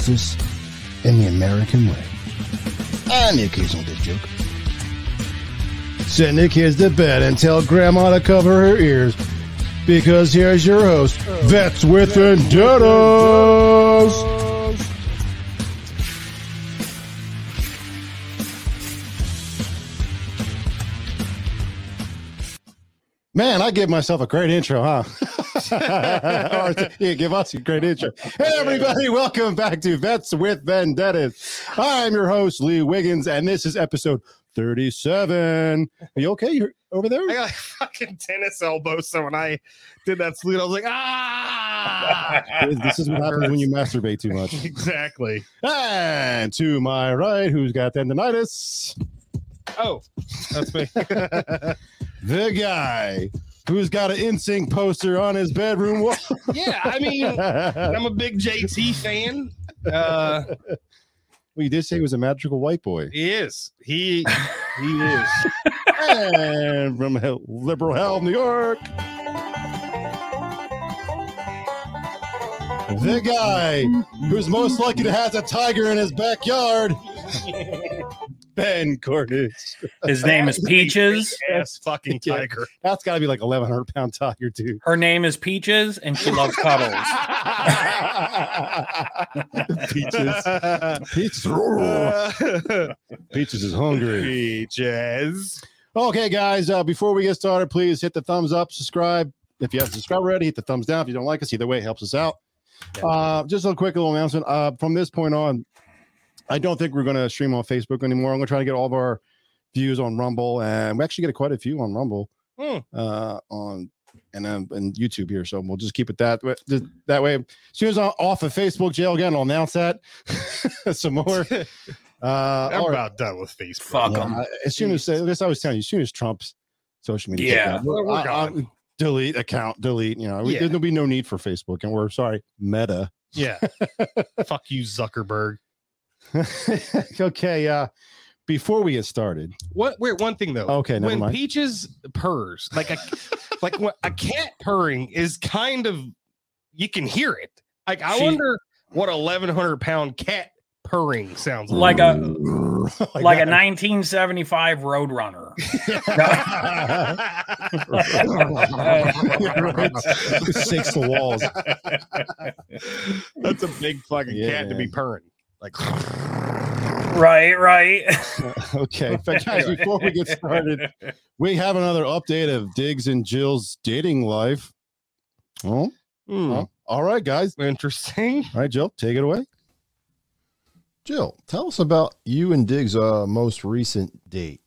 justice, the American way. And the occasional joke. Send the kids to bed and tell grandma to cover her ears. Because here's your host, Vets with Vendettas. Man, I give myself a great intro, huh? yeah, give us a great intro. Hey, everybody, welcome back to Vets with Vendettas. I'm your host, Lee Wiggins, and this is episode 37. Are you okay? You're over there? I got like fucking tennis elbow. So when I did that salute, I was like, ah. this is what happens when you masturbate too much. exactly. And to my right, who's got tendonitis? Oh, that's me. The guy who's got an NSYNC poster on his bedroom wall. yeah, I mean, I'm a big JT fan. Uh, well, you did say he was a magical white boy. he is. He he is. and from hell, liberal hell, New York. The guy who's most likely to have a tiger in his backyard, Ben Cornish. His name is Peaches. Yes, fucking Yeah. tiger. That's got to be like 1,100 pound tiger, dude. Her name is Peaches, and she loves cuddles. Peaches. Peaches. Peaches is hungry. Peaches. Okay, guys, uh, before we get started, please hit the thumbs up, subscribe. If you haven't subscribed already, hit the thumbs down. If you don't like us, either way, it helps us out. Uh, just a quick little announcement. Uh, from this point on, I don't think we're going to stream on Facebook anymore. I'm going to try to get all of our views on Rumble, and we actually get quite a few on Rumble, Hmm. uh, on and then and YouTube here. So we'll just keep it that way. just That way, as soon as I'm off of Facebook jail again, I'll announce that some more. Uh, I'm all right. about done with Facebook. Fuck Yeah, 'em. I- as soon as I I was telling you, as soon as Trump's social media, Yeah. take over, We're I- I- delete account, delete. You know, we, Yeah. there'll be no need for Facebook, and we're sorry, Meta. Yeah. Fuck you, Zuckerberg. okay, uh, before we get started, What? Wait, one thing though. Okay, never when mind. Peaches purrs, like a like what a cat purring is kind of you can hear it. Like I She- wonder what eleven hundred pound cat purring sounds Like like. a like, like a 1975 Roadrunner. Shakes the walls. That's a big fucking cat to be purring. Like Right, right. okay, but guys, before we get started, we have another update of Diggs and Jill's dating life. Oh, all right, guys. interesting. All right, Jill, take it away. Jill, tell us about you and Diggs' uh, most recent date.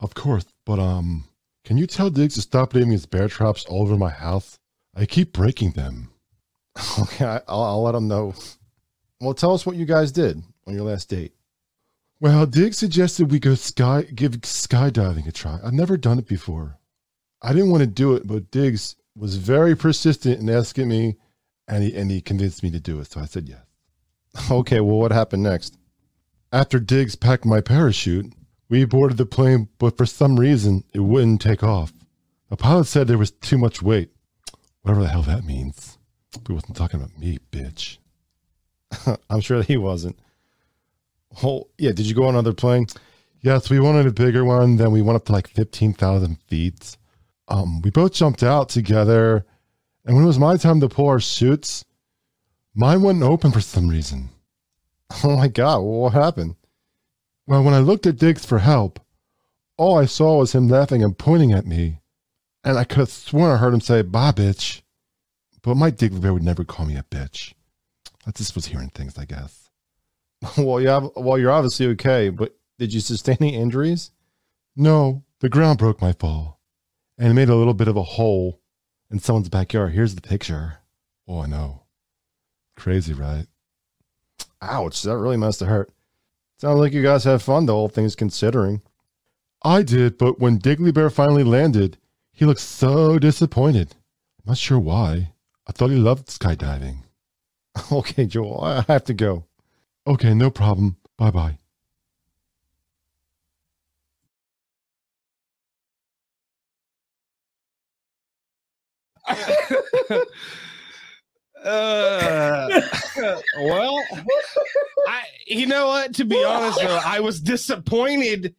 Of course, but um, can you tell Diggs to stop leaving his bear traps all over my house? I keep breaking them. Okay, I- I'll, I'll let him know. Well, tell us what you guys did on your last date. Well, Diggs suggested we go sky give skydiving a try. I've never done it before. I didn't want to do it, but Diggs was very persistent in asking me, and he and he convinced me to do it. So I said yes. Okay, well, what happened next? After Diggs packed my parachute, we boarded the plane, but for some reason it wouldn't take off. The pilot said there was too much weight. Whatever the hell that means. He wasn't talking about me, bitch. I'm sure that he wasn't. Oh, yeah. Did you go on another plane? Yes, we wanted a bigger one. Then we went up to like 15,000 feet. Um, we both jumped out together. And when it was my time to pull our chutes, mine wouldn't open for some reason. Oh my God, what happened? Well, when I looked at Diggs for help, all I saw was him laughing and pointing at me. And I could have sworn I heard him say, bye, bitch. But my Dick Bear would never call me a bitch. I just was hearing things, I guess. well, you have, well, you're obviously okay, but did you sustain any injuries? No, the ground broke my fall. And it made a little bit of a hole in someone's backyard. Here's the picture. Oh, I know. Crazy, right? Ouch, that really must have hurt. Sounds like you guys had fun, though, all things considering. I did, but when Diggly Bear finally landed, he looked so disappointed. I'm not sure why. I thought he loved skydiving. Okay, Joel, I have to go. Okay, no problem. Bye bye. Uh, well, I you know what? To be honest, though, I was disappointed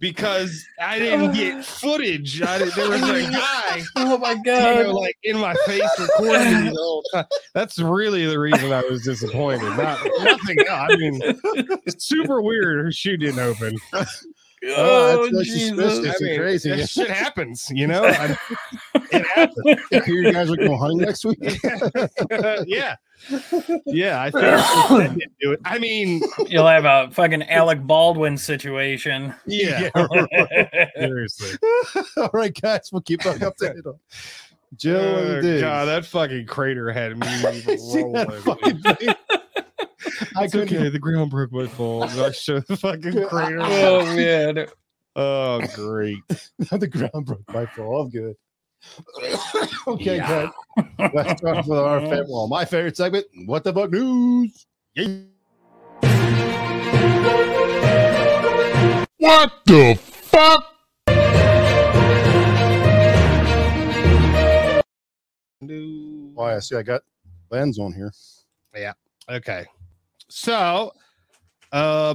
because I didn't get footage. I did, there was a guy, oh my you god. know, like in my face recording me the whole time. That's really the reason I was disappointed. Not nothing else. I mean, it's super weird. Her shoe didn't open. Oh, Oh, that's like Jesus. suspicious and crazy. That shit happens, you know. I, it happens. Here you guys are going hunting next week. yeah, yeah. I think that didn't do it. I mean, You'll have a fucking Alec Baldwin situation. yeah. Seriously. All right, guys, we'll keep up updated on Jill Oh. God, that fucking crater had me rolling. I It's couldn't. okay. The ground broke my fall. I showed the fucking crater. oh man. Oh, great. the ground broke my fall. I'm good. Okay, guys. Let's start with our favorite, well, my favorite segment. What the fuck news? What the fuck? Oh, I see. I got lens on here. Yeah. Okay. So, uh,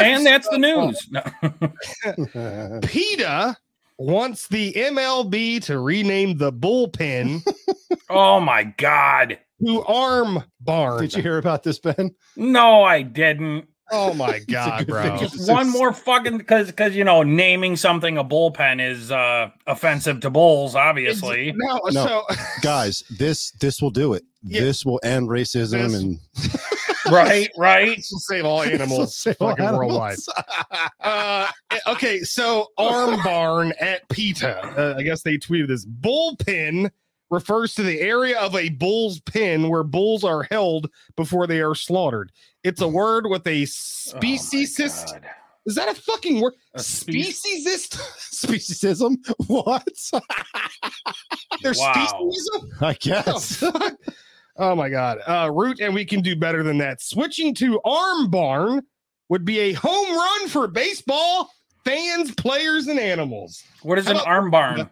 And that's the news. No. PETA wants the MLB to rename the bullpen Oh my god. to Arm Barn. Did you hear about this, Ben? No, I didn't. Oh my god, good bro! thing. Just one more fucking because because you know naming something a bullpen is uh offensive to bulls, obviously. No, No. so Guys, this this will do it. Yeah. This will end racism This- and right, right. this will save all animals Save all fucking animals. worldwide. Uh, okay, so Arm Barn at PETA. Uh, I guess they tweeted this. Bullpen refers to the area of a bull's pen where bulls are held before they are slaughtered. It's a word with a speciesist. Oh is that a fucking word? A Speciesist? Speciesism? What? There's Wow. speciesism? I guess. Fuck? Oh my god. Uh root and we can do better than that. Switching to arm barn would be a home run for baseball fans, players, and animals. What is an about- arm barn?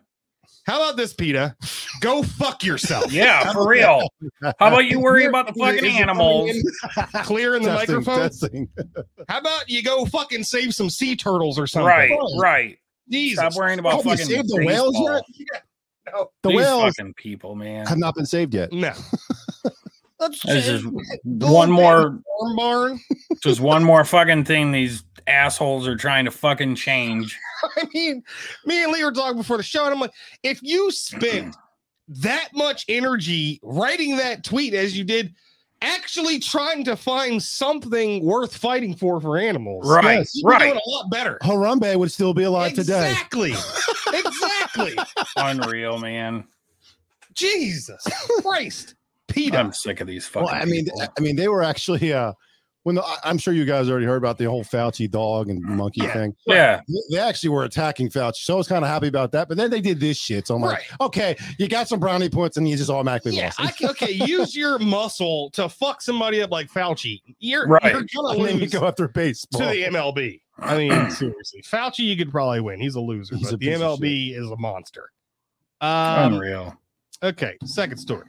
How about this, PETA? Go fuck yourself. Yeah, for real. How about you worry about the fucking animals? coming in Clear in the Testing, microphone. testing. How about you go fucking save some sea turtles or something? Right, right. Jesus. Stop worrying about Have you fucking saved the whales baseball. yet? No. The These whales fucking people, man. have not been saved yet. No. That's This is one more, barn. just one more fucking thing these assholes are trying to fucking change. I mean, me and Lee were talking before the show, and I'm like, if you spent that much energy writing that tweet as you did, actually trying to find something worth fighting for for animals, Right, Yes. you'd doing right. a lot better. Harambe would still be alive today. Exactly. exactly. Unreal, man. Jesus Christ. PETA. I'm sick of these fucking. Well, I mean, people. I mean, they were actually uh when the, I'm sure you guys already heard about the whole Fauci dog and monkey Yeah. thing. yeah, They actually were attacking Fauci, so I was kind of happy about that. But then they did this shit, so I'm like, okay, you got some brownie points, and you just automatically Yeah, lost. Can, okay. Use your muscle to fuck somebody up like Fauci. You're, Right. you're gonna lose go after base to the MLB. I mean, seriously, Fauci, you could probably win. He's a loser, He's but a the MLB is a monster. Um, unreal. okay, second story.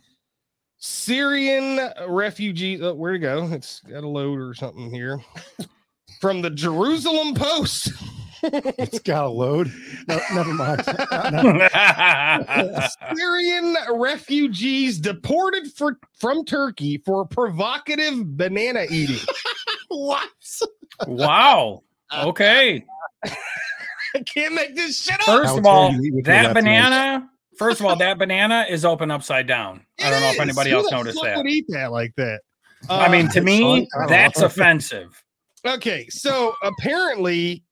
Syrian refugee. Oh, where to go? It's got a load or something here. From the Jerusalem Post. it's got a load. No, never mind. No, Syrian refugees deported for, from Turkey for provocative banana eating. what? wow. Uh, okay. I can't make this shit up. First of all, dare you eat with your that left hand. banana. First of all, that banana is open upside down. I don't know if anybody is. else the noticed fuck that. Would eat that like that. I mean, Uh, to me, that's offensive. Okay, so apparently,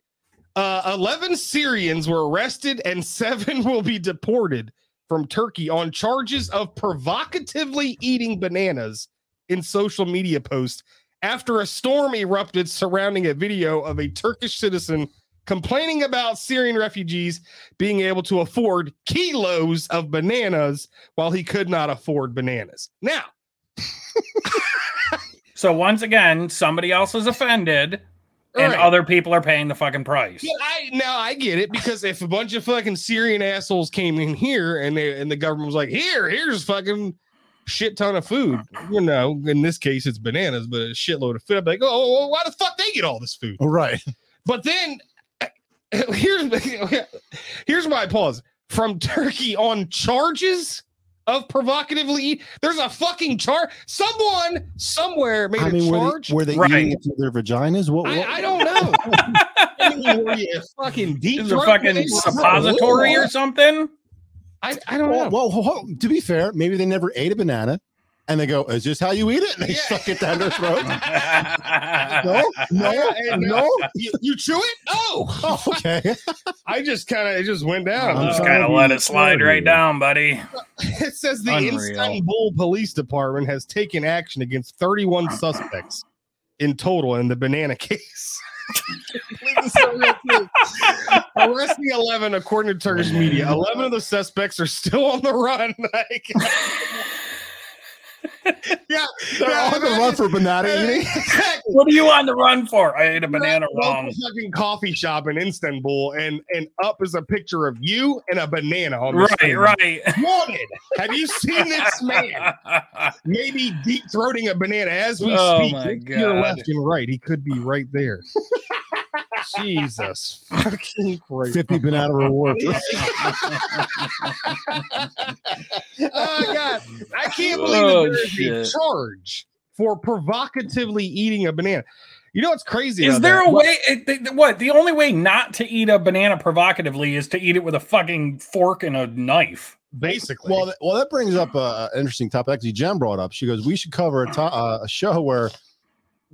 uh, 11 Syrians were arrested and seven will be deported from Turkey on charges of provocatively eating bananas in social media posts after a storm erupted surrounding a video of a Turkish citizen complaining about Syrian refugees being able to afford kilos of bananas while he could not afford bananas. Now, So once again, somebody else is offended, and Right. other people are paying the fucking price. Yeah, I now I get it because if a bunch of fucking Syrian assholes came in here and they and the government was like, here, here's fucking shit ton of food, you know, in this case it's bananas, but a shitload of food. I'd be like, oh, oh, oh why the fuck they get all this food? Oh, right. But then here's here's my pause from Turkey on charges of provocatively. There's a fucking charge. Someone somewhere made I a mean, were charge. they, were they Right. eating it through their vaginas? What? what? I, I don't know. I mean, fucking deep Is it a fucking it? suppository or something? I, I don't well, know. well, ho- ho- to be fair, maybe they never ate a banana, and they go, "Is this how you eat it?" And they Yeah. stuck it down their throat. no, no, no, and no. no. You, you chew it? Oh, Oh, okay. I just kind of it just went down. I'm Just uh, kind of oh, let it slide right down, buddy. It says the Unreal. Istanbul Police Department has taken action against 31 suspects in total in the banana case. Believe this is real too. Arresting 11, according to Turkish media. 11 of the suspects are still on the run. Like- yeah, They're yeah, on the run for banana eating. Exactly. What are you on the run for? I ate a banana Local wrong. fucking coffee shop in Istanbul, and and up is a picture of you and a banana on the Right, screen. right. Wanted. Have you seen this man? Maybe deep throating a banana as we Oh speak. my Look to Your left and right. He could be right there. Jesus fucking Christ. Fifty banana reward. oh my God. I can't believe Oh, there is shit. a charge for provocatively eating a banana. You know what's crazy? Is there that? a way? it- What? The only way not to eat a banana provocatively is to eat it with a fucking fork and a knife. basically? Well, th- well, that brings up a, a interesting topic. Actually, Jen brought up. She goes, "We should cover a, to- uh, a show where,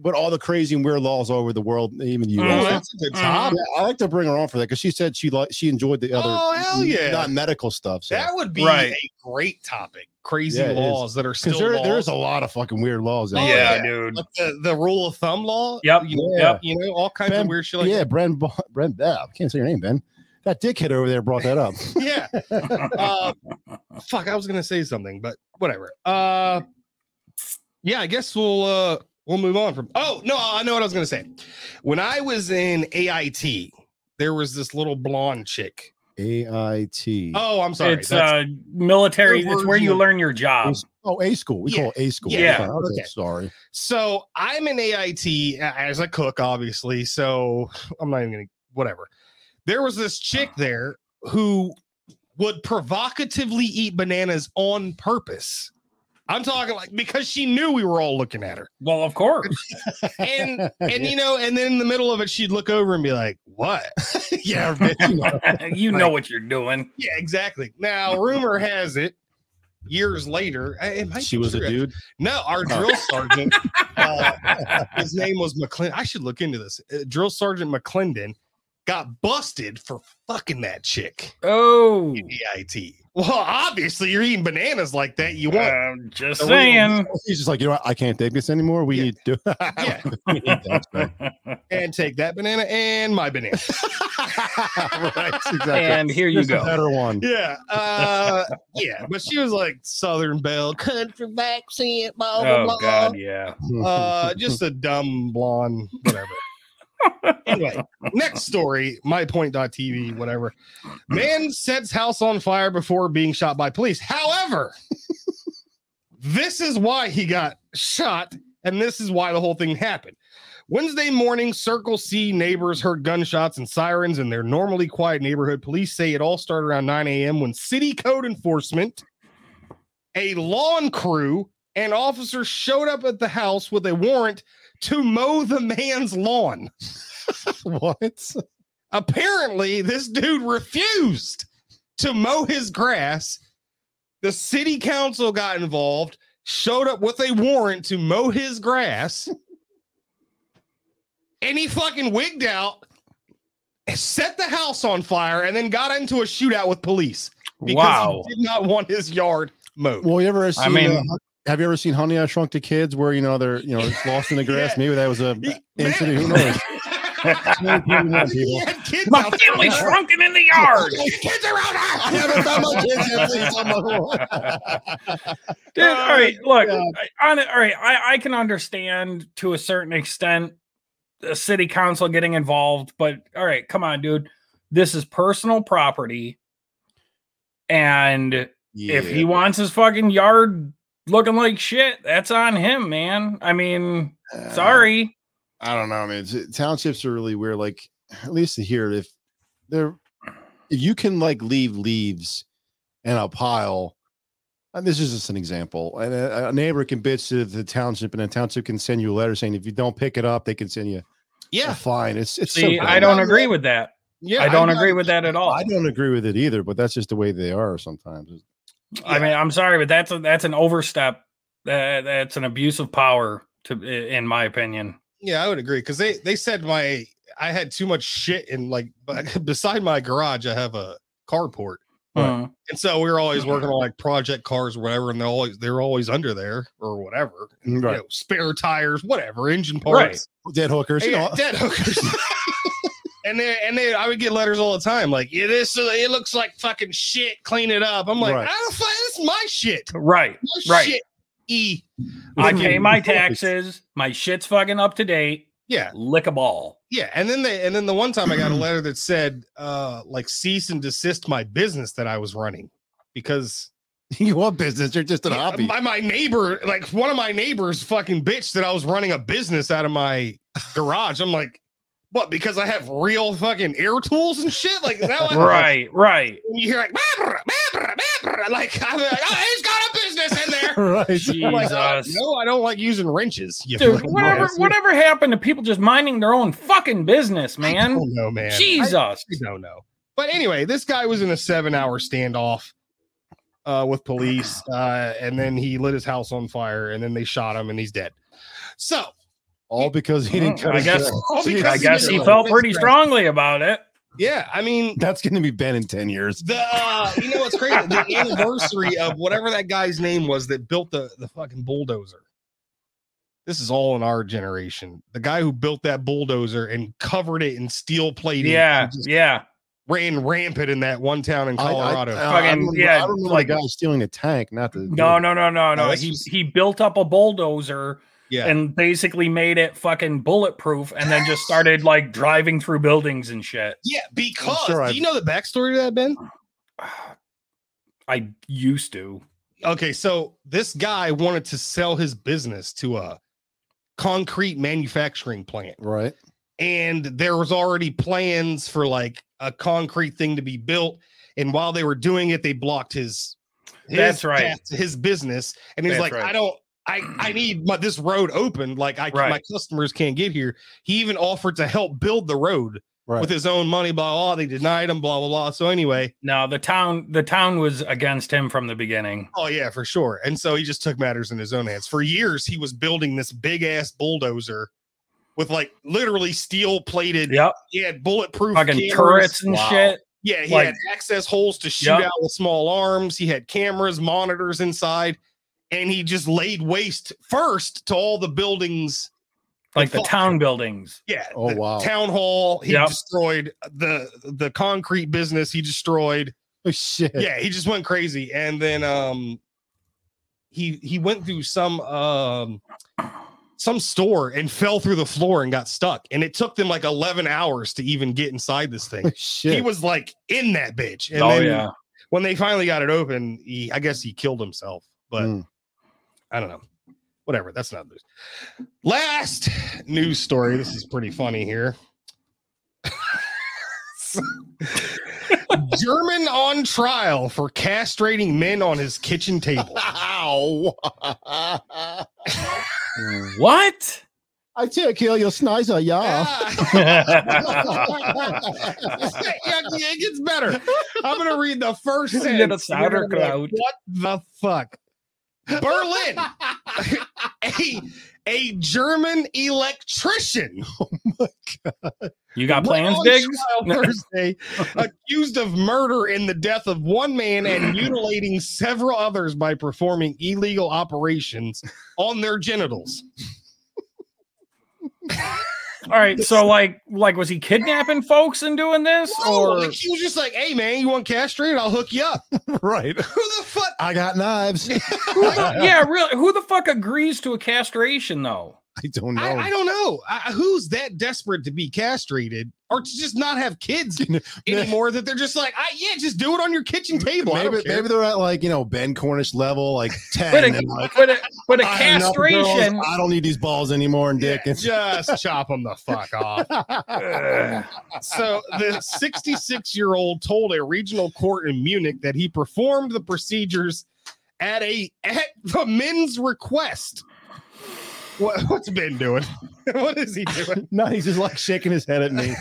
what all the crazy and weird laws all over the world, even the oh, U.S." that's a good Mhm. topic. Yeah, I like to bring her on for that because she said she like she enjoyed the other, Oh, hell yeah. not medical stuff. So. That would be Right. a great topic. Crazy Yeah, laws that are still there, there is a lot of fucking weird laws. out Oh, there. yeah. dude. like the, the rule of thumb law. Yep, You know, yep. You know, all kinds Ben- of weird shit like yeah, that. Brent, Bo- Brent, uh, I can't say your name, Ben. That dickhead over there brought that up. Yeah. uh, fuck, I was gonna say something, but whatever. Uh yeah, I guess we'll uh we'll move on from oh no, I know what I was gonna say. When I was in AIT, there was this little blonde chick. AIT. Oh, I'm sorry. it's That's- uh military. It's where you learn your job. oh, A school. We Yeah. call it A school. Yeah. Okay, Okay. Sorry. So I'm in AIT as a cook, obviously. So I'm not even gonna whatever. There was this chick there who would provocatively eat bananas on purpose. I'm talking like because she knew we were all looking at her. Well, of course. And and you know, and then in the middle of it, she'd look over and be like, What? yeah, bitch, you know. you know what you're doing. Yeah, exactly. Now, rumor has it, years later, it she be was a dude. No, our drill sergeant, uh, his name was McClendon. I should look into this. Uh, drill Sergeant McClendon got busted for fucking that chick Oh, in AIT. Well, obviously, you're eating bananas like that. You want, I'm just The real- saying. He's just like, you know what? I can't take this anymore. We Yeah. need to. Yeah. that, and take that banana and my banana. right, exactly. and here you Just a go. better one. Yeah, uh, yeah, but she was like Southern Belle, country accent, blah blah Oh blah. God, yeah. uh just a dumb blonde whatever anyway next story mypoint.tv whatever. Man sets house on fire before being shot by police. However this is why he got shot and this is why the whole thing happened. Wednesday morning circle c neighbors heard gunshots and sirens in their normally quiet neighborhood. Police say it all started around 9 a.m when city code enforcement a lawn crew and officers showed up at the house with a warrant to mow the man's lawn. what? Apparently, this dude refused to mow his grass. The city council got involved, showed up with a warrant to mow his grass, and he fucking wigged out, set the house on fire, and then got into a shootout with police. because Wow. he did not want his yard mowed. Well, you ever seen? mean- uh, have you ever seen Honey I Shrunk the Kids, where you know they're you know it's lost in the grass? Yeah. Maybe that was a He- incident. Who knows? People. He had kids My out there. family shrunken in the yard. Kids around I haven't found my kids yet. Please tell my Dude, all right, uh, look, God. I, on it, all right, I, I can understand to a certain extent the city council getting involved, but all right, come on, dude. This is personal property. And if he wants his fucking yard looking like shit, that's on him, man. I mean, Uh, sorry. I don't know. I mean, townships are really weird. Like, at least here, if they're, if you can like leave leaves in a pile, and this is just an example, and a, a neighbor can bitch to the township, and the township can send you a letter saying if you don't pick it up, they can send you a Yeah, fine. It's it's See, bad. I don't agree with that. yeah. I don't I'm agree not- with that at all. I don't agree with it either, but that's just the way they are sometimes. I mean, I'm sorry, but that's a, that's an overstep. That that's an abuse of power, to in my opinion. Yeah, I would agree because they they said my I had too much shit in like beside my garage. I have a carport, Mm. and so we were always working on like project cars or whatever, and they're always they're always under there or whatever. You Right. know, spare tires, whatever, engine Right. parts, Dead hookers. you know. dead hookers. and they and they I would get letters all the time like, yeah, this uh, it looks like fucking shit. Clean it up. I'm like, Right. I don't find this is my shit. Right. My Right. shit. E. I pay my taxes. My shit's fucking up to date. Yeah. Lick a ball. Yeah, and then they and then the one time I got a letter that said uh like cease and desist my business that I was running because you want business? You're just an Yeah, hobby. my, my neighbor, like one of my neighbors fucking bitch that I was running a business out of my garage. I'm like, what? Because I have real fucking air tools and shit? Like that Right. Right. when you hear like "Bah, bah, bah, bah, bah," like I'm like, oh, he's got a business in there. right. I'm like, "Oh, Jesus. no, I don't like using wrenches. Dude, whatever bastard." whatever happened to people just minding their own fucking business, I man? don't know, man. I- Jesus. I don't know. But anyway, this guy was in a seven hour standoff uh, with police, uh, and then he lit his house on fire, and then they shot him, and he's dead. So, All because he didn't Mm, cut I his guess- grass. all because I guess didn't he felt pretty grass- strongly about it. Yeah, I mean, That's going to be banned in 10 years. the uh, you know what's crazy? The anniversary of whatever that guy's name was that built the the fucking bulldozer. This is all in our generation. The guy who built that bulldozer and covered it in steel plating. Yeah, yeah. ran rampant in that one town in I- I- Colorado. I, I, Fucking- remember, yeah, I remember like- the guy stealing a tank, not the. No, no, no, no, no. that's He just- he built up a bulldozer yeah. and basically made it fucking bulletproof and then just started like driving through buildings and shit. Yeah, because sure do you know the backstory to that, Ben? I used to. Okay, so this guy wanted to sell his business to a concrete manufacturing plant, Right. and there was already plans for like a concrete thing to be built. And while they were doing it, they blocked his. his That's right. path his business, and he's That's like, right. "I don't, I, I need my, this road open. Like, I, my customers can't get here." He even offered to help build the road Right. with his own money. Blah blah. blah. They denied him. Blah blah blah. So anyway, No, the town the town was against him from the beginning. Oh yeah, for sure. And so he just took matters in his own hands. For years, he was building this big ass bulldozer with like literally steel plated. Yep. He had bulletproof Fucking cameras. turrets and Wow. shit. Yeah, he like- had access holes to shoot Yep. out with small arms. He had cameras, monitors inside, and he just laid waste first to all the buildings. Like the fuck. town buildings. Yeah. Oh, the wow. Town hall. He Yep. destroyed the the concrete business. He destroyed. Oh, shit. yeah he just went crazy and then um he he went through some um some store and fell through the floor and got stuck and it took them like 11 hours to even get inside this thing shit. he was like in that bitch and oh then yeah. when they finally got it open he i guess he killed himself but Mm. I don't know whatever that's not news last news story this is pretty funny here German on trial for castrating men on his kitchen table. Ow. What? I take kill your snizer, yeah. it gets better. I'm gonna read the first sentence. and you're gonna be like, sauerkraut. what the fuck? Berlin. a, a German electrician Oh my God. You got plans, on Diggs? Thursday, accused of murder in the death of one man and mutilating several others by performing illegal operations on their genitals. All right, so like, like, was he kidnapping folks and doing this, No, or like he was just like, "Hey man, you want castrated? I'll hook you up." right. Who the fuck? I got knives. the, yeah, really, who the fuck agrees to a castration though? I don't know. I, I don't know. I, who's that desperate to be castrated or to just not have kids anymore? that they're just like, I, yeah, just do it on your kitchen table. Maybe, maybe they're at like you know Ben Cornish level, like ten. But a, and like, but a, but a I had enough girls, castration. I don't need these balls anymore, and dick. Yeah, just chop them the fuck off. So the 66 year old told a regional court in Munich that he performed the procedures at a at the men's request. What, what's Ben doing? what is he doing? no, he's just like shaking his head at me.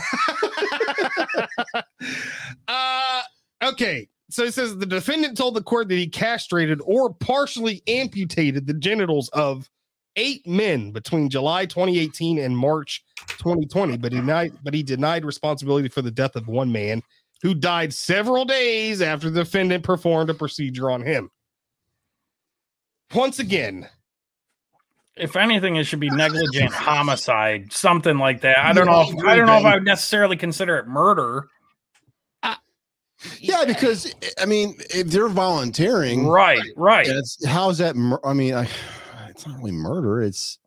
uh, okay. So it says the defendant told the court that he castrated or partially amputated the genitals of eight men between July 2018 and March 2020, but he denied, but he denied responsibility for the death of one man who died several days after the defendant performed a procedure on him. Once again, If anything, it should be negligent homicide, something like that. I don't know. If, I don't know if I would necessarily consider it murder. Uh, yeah, because I mean, if they're volunteering, Right, right. It's how's that? Mur- I mean, I, it's not really murder. It's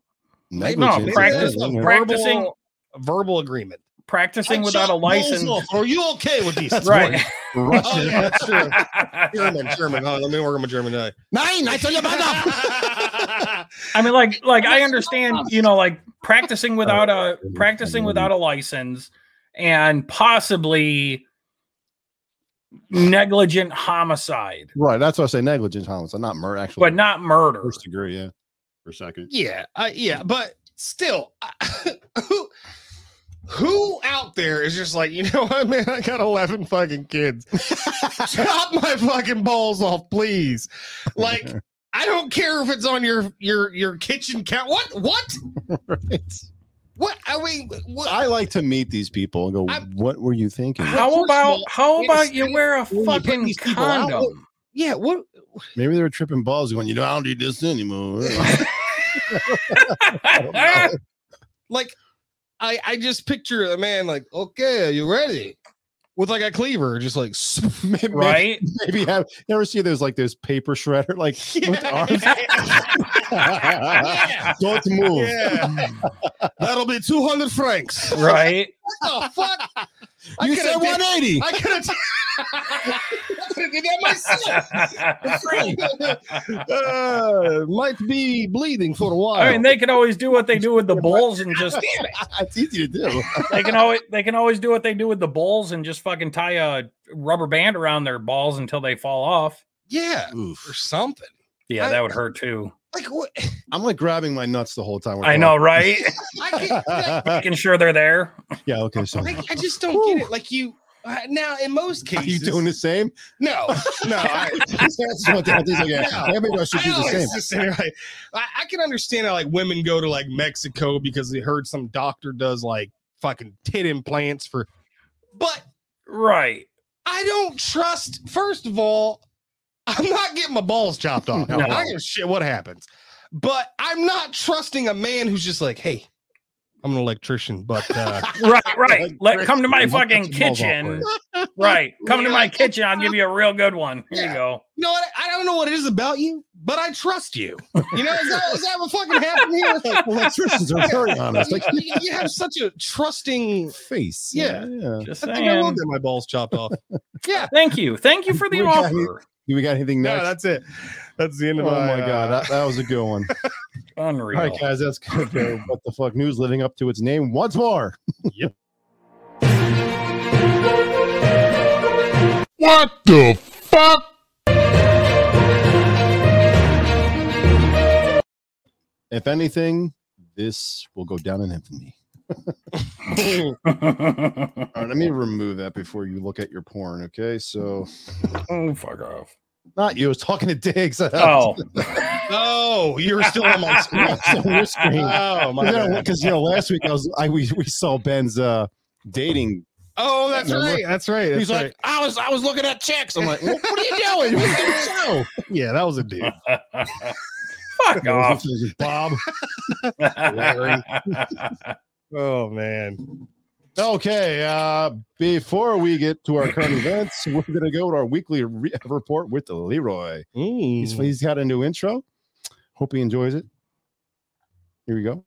No, negligence. practice- Yeah, yeah. practicing- verbal, verbal agreement. Practicing I without a license. off. Are you okay with these? Right. Oh, yeah, that's true. German, German. Hold let me work on my German. Uh, Nine, I tell you about that. I mean, like, like I understand, you know, like practicing without a practicing without a license and possibly negligent homicide, Right, that's what I say. Negligent homicide, not murder. Actually, but not murder. first degree. Yeah, for second. yeah, uh, yeah, but still, who, who out there is just like, you know what, man? I got eleven fucking kids. Chop my fucking balls off, please. Like, I don't care if it's on your your your kitchen count. What? What? Right. What? I mean, what? I like to meet these people and go, I- "What were you thinking?" How about all, how about you wear a where you put fucking these people out, condom? yeah. What? Maybe they were tripping balls, going, "You know, I don't need this anymore." like I I just picture a man like, okay, are you ready? With like a cleaver, just like maybe, right? Maybe have you ever see those like those paper shredder like? Yeah. Don't move. Yeah. That'll be 200 francs. Right? What the fuck? You coulda said 180. I could have did that myself. uh, might be bleeding for a while. I mean, they can always do what they do with the bulls and just It's easy to do. they can always they can always do what they do with the bulls and just fucking tie a rubber band around their balls until they fall off. yeah, Oof. or something. Yeah, I- that would hurt too. Like what? I'm like grabbing my nuts the whole time. we're I know, right? I, can't, like, talking. Making sure they're there. yeah. Okay. So, I, I just don't get it. Like you. Uh, now, in most are cases, you doing the same? No, no. I, That's what that is. Like, yeah, maybe I should do the same. like, I, I can understand how like women go to like Mexico because they heard some doctor does like fucking tit implants for, but Right. I don't trust. First of all, I'm not getting my balls chopped off. No. I give shit what happens, but I'm not trusting a man who's just like, hey, I'm an electrician, but uh, Right, right. Let come to my fucking cut your balls off kitchen. Right. Come to my kitchen. I'll give you a real good one. Here Yeah. you go. you know what? I don't know what it is about you, but I trust you. You know, is that, is that what fucking happened here? Electricians are very honest. Like you, you have such a trusting. face. Yeah. yeah. Just I think I will get my balls chopped off. Yeah. Thank you. Thank you for the We got offer. Do we got anything No, that's it. That's the end oh of my, my, god, uh, that, that was a good one. All Unreal. right, guys, that's gonna go. What the fuck news living up to its name once more. yep. What the fuck? If anything, this will go down in infamy. All right, let me remove that before you look at your porn. Okay, so oh, fuck off. Not you. I was talking to Diggs. Oh, oh, you're still on my screen. on your screen. Oh my god. because you know last week I was I we, we saw Ben's uh dating. Oh, that's Remember? right. That's right. That's He's right. like, I was, I was looking at chicks. I'm like, well, what are you doing? What's the show? yeah, that was a dude. Fuck off. Bob. Larry. Oh man. Okay, uh, before we get to our current events, we're gonna go to our weekly re- report with Leroy. He's, Mm. he's got a new intro. Hope he enjoys it. Here we go.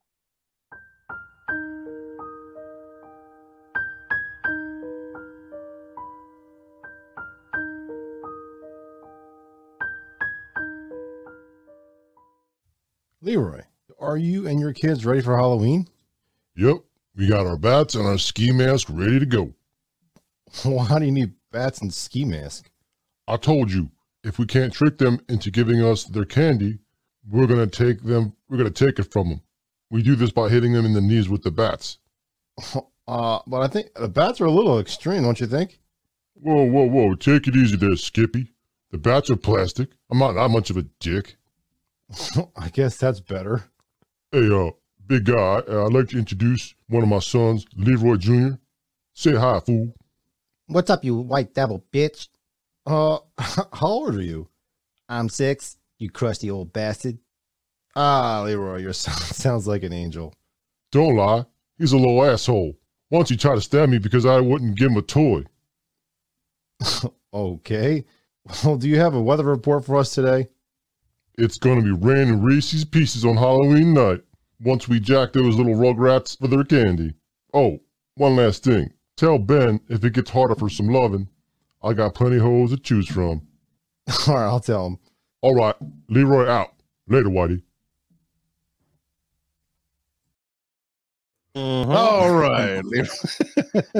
Leroy, are you and your kids ready for Halloween? Yep, we got our bats and our ski mask ready to go. Why do you need bats and ski mask? I told you, if we can't trick them into giving us their candy, we're gonna take them. We're gonna take it from them. We do this by hitting them in the knees with the bats. Uh, but I think the bats are a little extreme, don't you think? Whoa, whoa, whoa! Take it easy there, Skippy. The bats are plastic. I'm not that much of a dick. I guess that's better. Hey, uh, big guy, uh, I'd like to introduce one of my sons, Leroy Jr. Say hi, fool. What's up, you white devil bitch? Uh, how old are you? I'm six, you crusty old bastard. Ah, Leroy, your son sounds like an angel. Don't lie. He's a little asshole. Once he tried to stab me because I wouldn't give him a toy. Okay. Well, do you have a weather report for us today? It's gonna be raining Reese's Pieces on Halloween night. Once we jack those little rugrats for their candy. Oh, one last thing. Tell Ben if it gets harder for some loving, I got plenty hoes to choose from. All right, I'll tell him. All right, Leroy out. Later, Whitey. Mm-hmm. All right.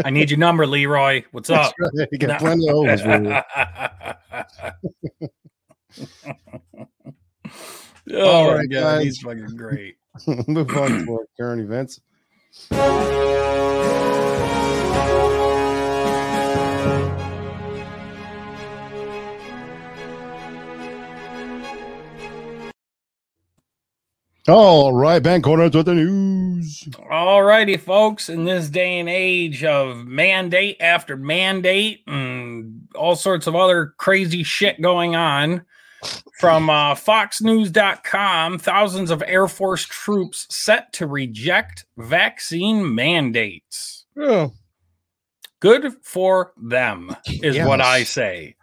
I need your number, Leroy. What's up? you got plenty of hoes for you. oh All my right, god, guys. he's fucking great. Move on to current events. All right, Ben Cornish with the news. All righty, folks. In this day and age of mandate after mandate and all sorts of other crazy shit going on, from uh, FoxNews.com, thousands of Air Force troops set to reject vaccine mandates. Oh, Good for them, is what I say.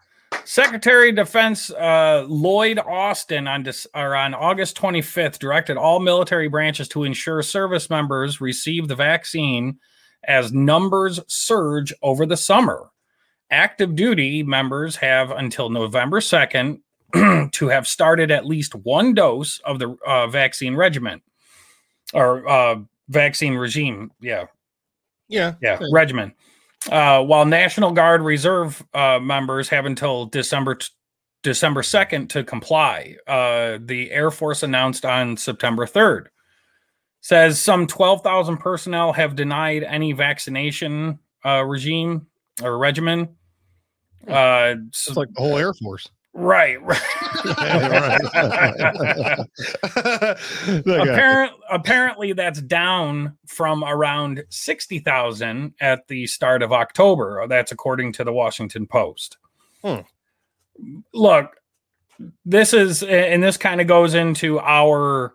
Secretary of Defense uh, Lloyd Austin on on August 25th directed all military branches to ensure service members receive the vaccine as numbers surge over the summer. Active duty members have until November 2nd to have started at least one dose of the uh, vaccine regimen or uh, vaccine regime. Yeah, yeah. yeah, regimen. Uh, while National Guard Reserve uh, members have until December t- December second to comply. Uh, the Air Force announced on September third. Says some twelve thousand personnel have denied any vaccination uh, regime or regimen. Uh, so- It's like the whole Air Force. Right, Apparent, apparently, that's down from around 60,000 at the start of October. That's according to the Washington Post. Hmm. Look, this is, and this kind of goes into our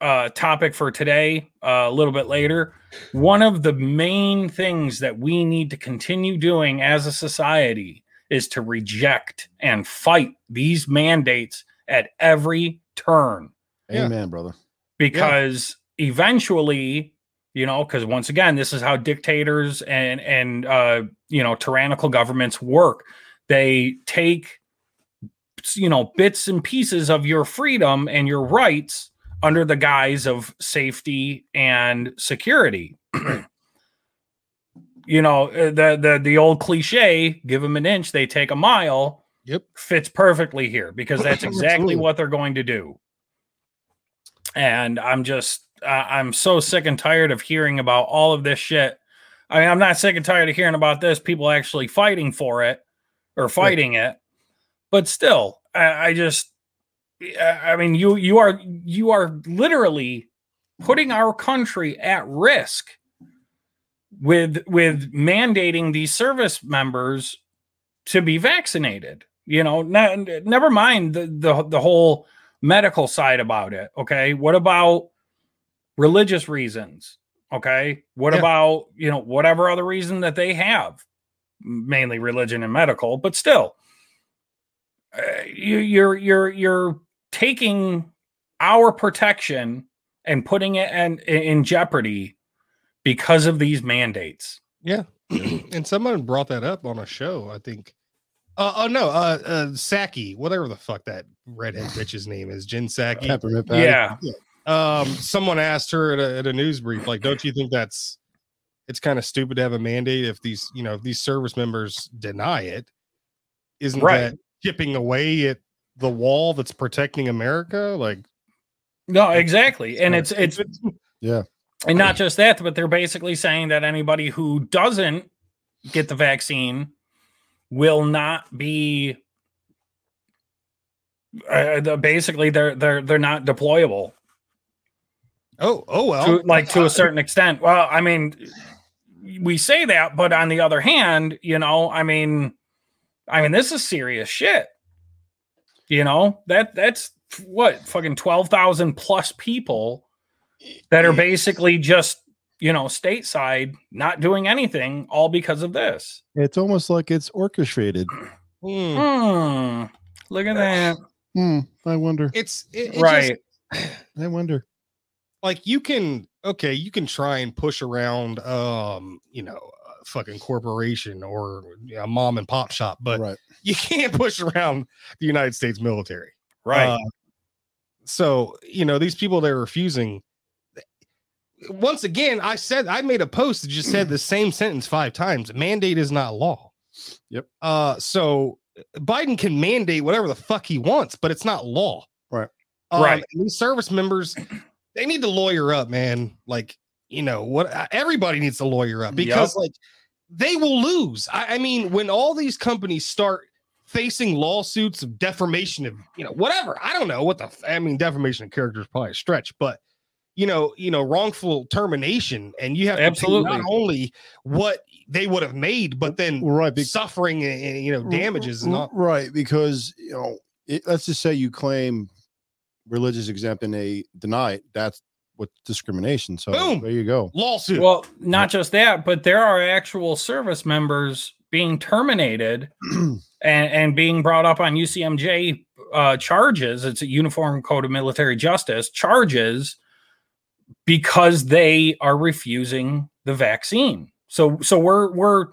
uh, topic for today uh, a little bit later. One of the main things that we need to continue doing as a society is to reject and fight these mandates at every turn Yeah. Amen, brother. because eventually you know because once again this is how dictators and and uh you know tyrannical governments work they take you know bits and pieces of your freedom and your rights under the guise of safety and security you know uh, the the the old cliche give them an inch they take a mile Yep. fits perfectly here because that's exactly what they're going to do. And i'm just uh, i'm so sick and tired of hearing about all of this shit. I mean i'm not sick and tired of hearing about this people actually fighting for it or fighting it. But still I, I just I I mean you you are you are literally putting our country at risk with with mandating these service members to be vaccinated. You know, ne- never mind the, the the whole medical side about it. Okay, what about religious reasons? Okay, what Yeah. about you know whatever other reason that they have, mainly religion and medical, but still, uh, you, you're you're you're taking our protection and putting it in, in jeopardy because of these mandates. Yeah. and someone brought that up on a show, I think. Uh, oh no, uh, uh Psaki, whatever the fuck that redhead bitch's name is, Jen Psaki. Peppermint patty. Yeah, Um, someone asked her at a, at a news brief, like, don't you think that's it's kind of stupid to have a mandate if these, you know, if these service members deny it, isn't Right. that chipping away at the wall that's protecting America? Like, no, exactly, and it's it's Yeah. And not just that, but they're basically saying that anybody who doesn't get the vaccine will not be. Uh, uh the, basically, they're they're they're not deployable oh, oh well, to, like to a uh, uh, certain extent. Well, I mean, we say that, but on the other hand, you know, I mean, I mean, this is serious shit. You know that that's what fucking twelve thousand plus people that are basically just you know stateside not doing anything, all because of this. It's almost like it's orchestrated. Hmm. Hmm. Look at that. Hmm. I wonder. it's it, it just- Right. I wonder. like you can okay you can try and push around um you know a fucking corporation or a mom and pop shop but right. you can't push around the united states military Right. Uh, so you know these people they're refusing once again i said i made a post that just said the same sentence five times. Mandate is not law. Yep. uh so biden can mandate whatever the fuck he wants but it's not law. Right. Um, Right. these service members they need to lawyer up man. Like you know what uh, everybody needs to lawyer up because like they will lose. I, I mean when all these companies start facing lawsuits of defamation of you know whatever. I don't know what the I mean defamation of character is probably a stretch but you know you know wrongful termination and you have to Absolutely. not only what they would have made but then right. be- suffering and, and, you know damages and all Right. Because, you know, it, let's just say you claim religious exempt and they deny it. That's what discrimination. So Boom. there you go. lawsuit Well, not just that, but there are actual service members being terminated and, and being brought up on UCMJ uh, charges. It's a Uniform Code of Military Justice charges because they are refusing the vaccine. So, so we're we're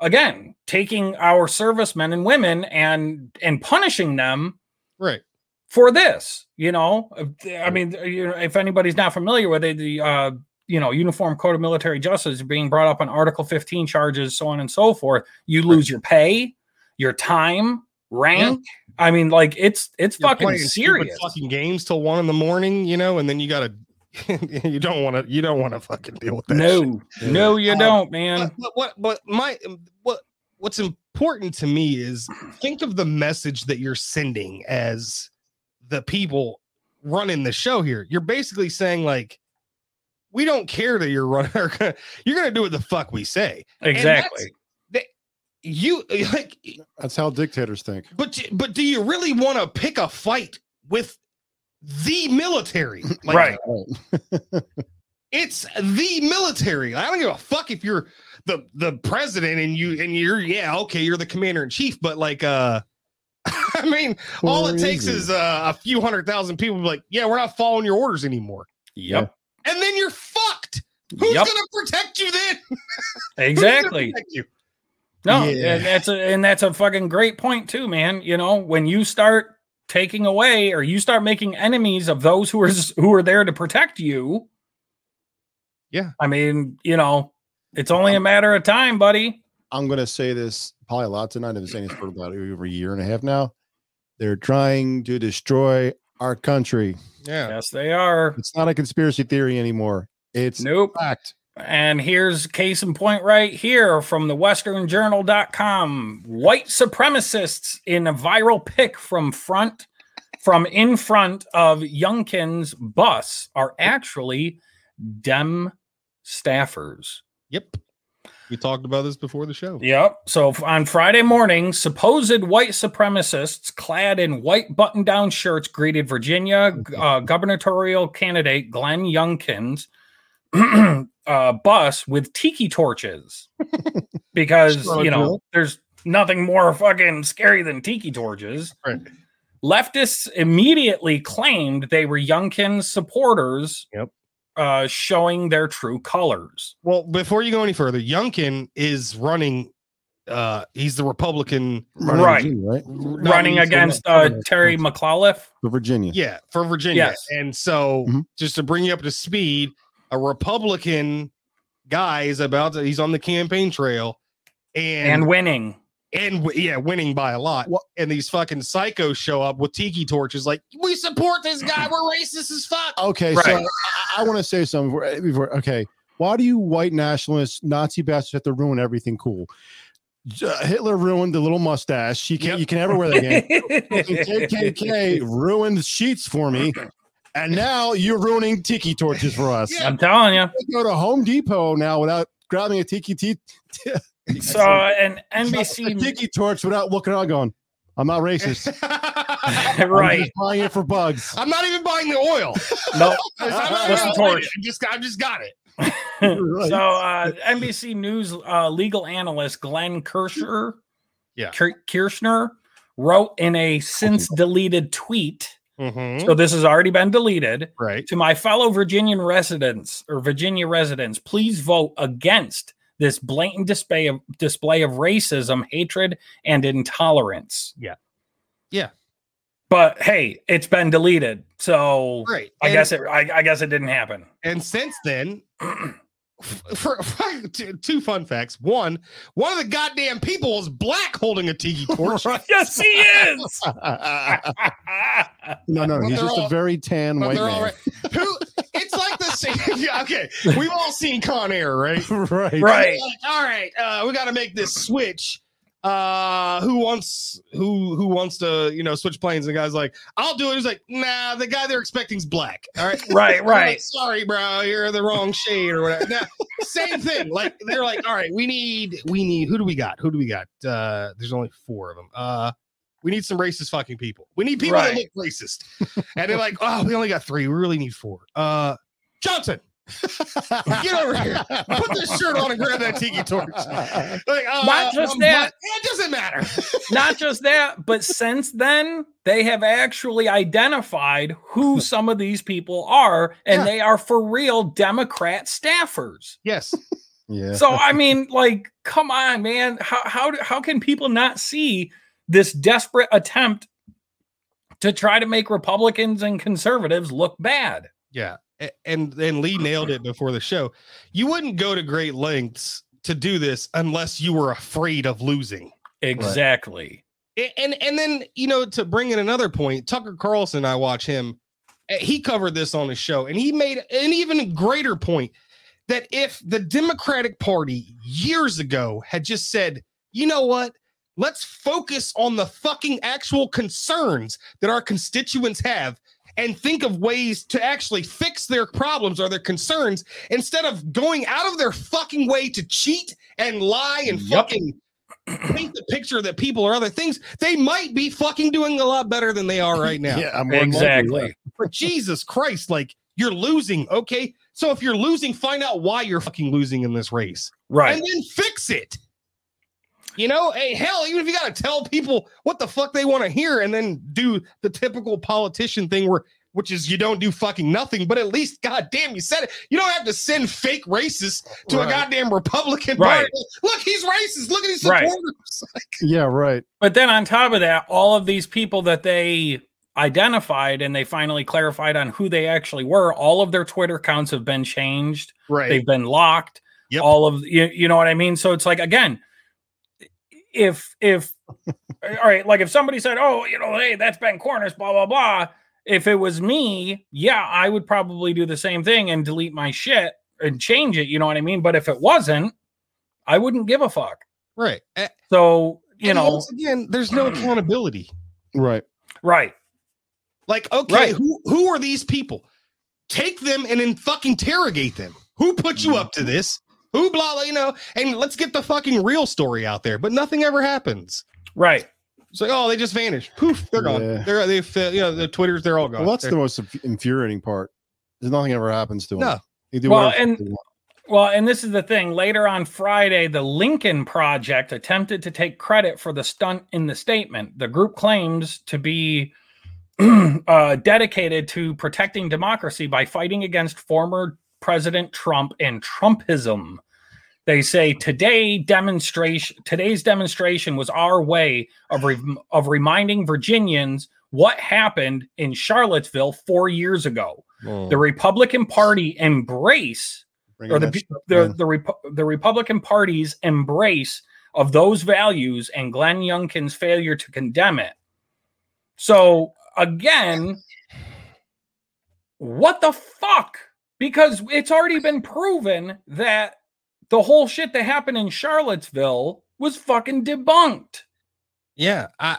again taking our servicemen and women and and punishing them right. for this you know? I mean you know if anybody's not familiar with it the uh you know uniform code of military justice being brought up on article 15 charges so on and so forth. You lose your pay your time rank. I mean like it's it's You're fucking serious. fucking games till one in the morning you know and then you gotta you don't want to you don't want to fucking deal with that shit. no no you Um, don't man But, but what but my um, what what's important to me is think of the message that you're sending as the people running the show here. You're basically saying like we don't care that you're running you're gonna do what the fuck we say. And that's- exactly You like That's how dictators think. but but do you really want to pick a fight with the military? Like, right. It's the military. I don't give a fuck if you're the the president and you and you're yeah okay you're the commander in chief, but like uh, I mean all it takes is uh, a few hundred thousand people be like yeah we're not following your orders anymore, yep and then you're fucked. Who's yep gonna protect you then? Exactly you? No, Yeah. and that's a and that's a fucking great point too, man. You know, when you start taking away or you start making enemies of those who are who are there to protect you. Yeah. I mean, you know, it's only a matter of time, buddy. I'm going to say this probably a lot tonight. I've been saying this for about over a year and a half now. They're trying to destroy our country. Yeah. Yes, they are. It's not a conspiracy theory anymore. It's Nope. fact. And here's case in point right here from the westernjournal.com. White supremacists in a viral pic from front from in front of Youngkin's bus are actually Dem staffers. Yep. We talked about this before the show. Yep. So on Friday morning, supposed white supremacists clad in white button down shirts greeted Virginia uh, gubernatorial candidate Glenn Youngkin's uh, bus with tiki torches because, Sure, you know, Jill. there's nothing more fucking scary than tiki torches. Right. Leftists immediately claimed they were Youngkin's supporters. Yep. Uh, showing their true colors. Well, before you go any further, Youngkin is running. Uh, he's the Republican Running Right. Virginia, right? running against uh. Terry McAuliffe. For Virginia. Yeah, for Virginia. Yes. And so, Mhm. just to bring you up to speed, a Republican guy is about to, he's on the campaign trail and and, winning. and, yeah, winning by a lot. What- And these fucking psychos show up with tiki torches, like, we support this guy. We're racist as fuck. Okay, Right. so I, I want to say something before, before. Okay, why do you white nationalists, Nazi bastards, have to ruin everything cool? Uh, Hitler ruined the little mustache. You can Yep. you can never wear that again. KKK ruined sheets for me, and now you're ruining tiki torches for us. Yeah. I'm telling you. I go to Home Depot now without grabbing a tiki t- So uh, an a NBC tiki torch without looking around, going, "I'm not racist. I'm right. just buying it for bugs." I'm not even buying the oil. No. I'm not Just even the torch. I just, I just got it. Right. So uh, NBC News uh, legal analyst Glenn Kirschner, Yeah. Kir- Kirschner wrote in a since deleted tweet. Mhm. So this has already been deleted. Right. To my fellow Virginian residents or Virginia residents, please vote against this blatant display of display of racism, hatred, and intolerance. Yeah. Yeah. But hey, it's been deleted, so Right. I And- guess it. I, I guess it didn't happen. And since then, for, for two, two fun facts. One, one of the goddamn people is black holding a tiki torch. yes, he is. no, no, But he's just all- a very tan white man. all right. Who? It's like the same. yeah, okay, we've all seen Con Air, right? right. right. Like, all right, uh, we got to make this switch. Uh, who wants who who wants to you know switch planes? And the guy's like, I'll do it. He's like, Nah, the guy they're expecting's black. All right, Right, They're like, right. Sorry, bro, you're the wrong shade or whatever. Now, same thing. Like they're like, all right, we need we need who do we got? Who do we got? Uh, there's only four of them. Uh, we need some racist fucking people. We need people that Right. look racist. And they're like, oh, we only got three. We really need four. Uh, Johnson, get over here. Put this shirt on and grab that tiki torch. Like, uh, Not just I'm that. black. It doesn't matter. Not just that, but since then, they have actually identified who some of these people are, and Yeah. they are for real Democrat staffers. yes. Yeah. So I mean, like, come on, man. How how how can people not see this desperate attempt to try to make Republicans and conservatives look bad? Yeah. A- And and Lee nailed it before the show. You wouldn't go to great lengths to do this unless you were afraid of losing. Exactly. A- And and then you know to bring in another point, Tucker Carlson, I watch him. uh, He covered this on his show, and he made an even greater point that if the Democratic Party years ago had just said, you know what, let's focus on the fucking actual concerns that our constituents have. And think of ways to actually fix their problems or their concerns instead of going out of their fucking way to cheat and lie and Yup. fucking paint the picture that people are other things, they might be fucking doing a lot better than they are right now. Yeah, I'm more than likely, Exactly. For Jesus Christ, like you're losing. Okay. So if you're losing, find out why you're fucking losing in this race Right. and then fix it. You know, hey, hell, even if you got to tell people what the fuck they want to hear and then do the typical politician thing where which is you don't do fucking nothing, but at least, goddamn, you said it. You don't have to send fake racists to a goddamn Republican Right. party. Look, he's racist. Look at his Right. supporters. Yeah, right. But then on top of that, all of these people that they identified and they finally clarified on who they actually were, all of their Twitter accounts have been changed. Right. They've been locked. Yep. All of you, you know what I mean? So it's like again, if if all right, like if somebody said, Oh, you know, hey, that's Ben Cornish, blah, blah, blah. If it was me, yeah, I would probably do the same thing and delete my shit and change it, you know what I mean? But if it wasn't, I wouldn't give a fuck. right. So, you and know, once again, there's no accountability. Right. right. Like, okay, Right. who who are these people? Take them and then fucking interrogate them. Who put you mm-hmm. up to this? Who blah, blah, you know, and let's get the fucking real story out there. But nothing ever happens. Right. It's like, oh, they just vanished. Poof, they're gone. Yeah. They're they've uh, you know the Twitters, they're all gone. Well, that's They're- the most infuriating part. Is nothing ever happens to them. No. They do Well, and- Well, and this is the thing. Later on Friday, the Lincoln Project attempted to take credit for the stunt in the statement. The group claims to be uh, dedicated to protecting democracy by fighting against former President Trump and Trumpism. They say today demonstration today's demonstration was our way of re- of reminding Virginians what happened in Charlottesville 4 years ago. Hmm. The Republican Party embrace Bringing or the that pe- shit up, the the, Repu- the Republican Party's embrace of those values and Glenn Youngkin's failure to condemn it. So again, what the fuck? Because it's already been proven that the whole shit that happened in Charlottesville was fucking debunked. Yeah, I,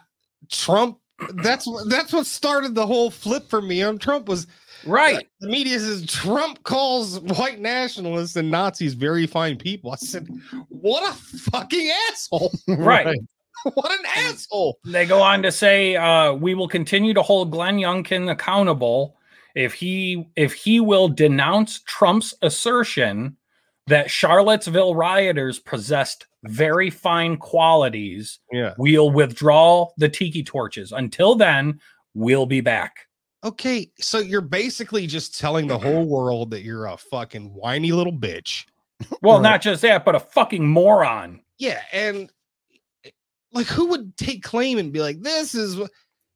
Trump. That's what- that's what started the whole flip for me on Trump was Right. the media says Trump calls white nationalists and Nazis very fine people. I said, what a fucking asshole! Right. what an asshole! They go on to say, uh, "We will continue to hold Glenn Youngkin accountable if he if he will denounce Trump's assertion that Charlottesville rioters possessed very fine qualities. Yeah. We'll withdraw the tiki torches. Until then, we'll be back." Okay, so you're basically just telling the whole world that you're a fucking whiny little bitch. Well, Right. not just that, but a fucking moron. Yeah, and like who would take claim and be like, this is wh-"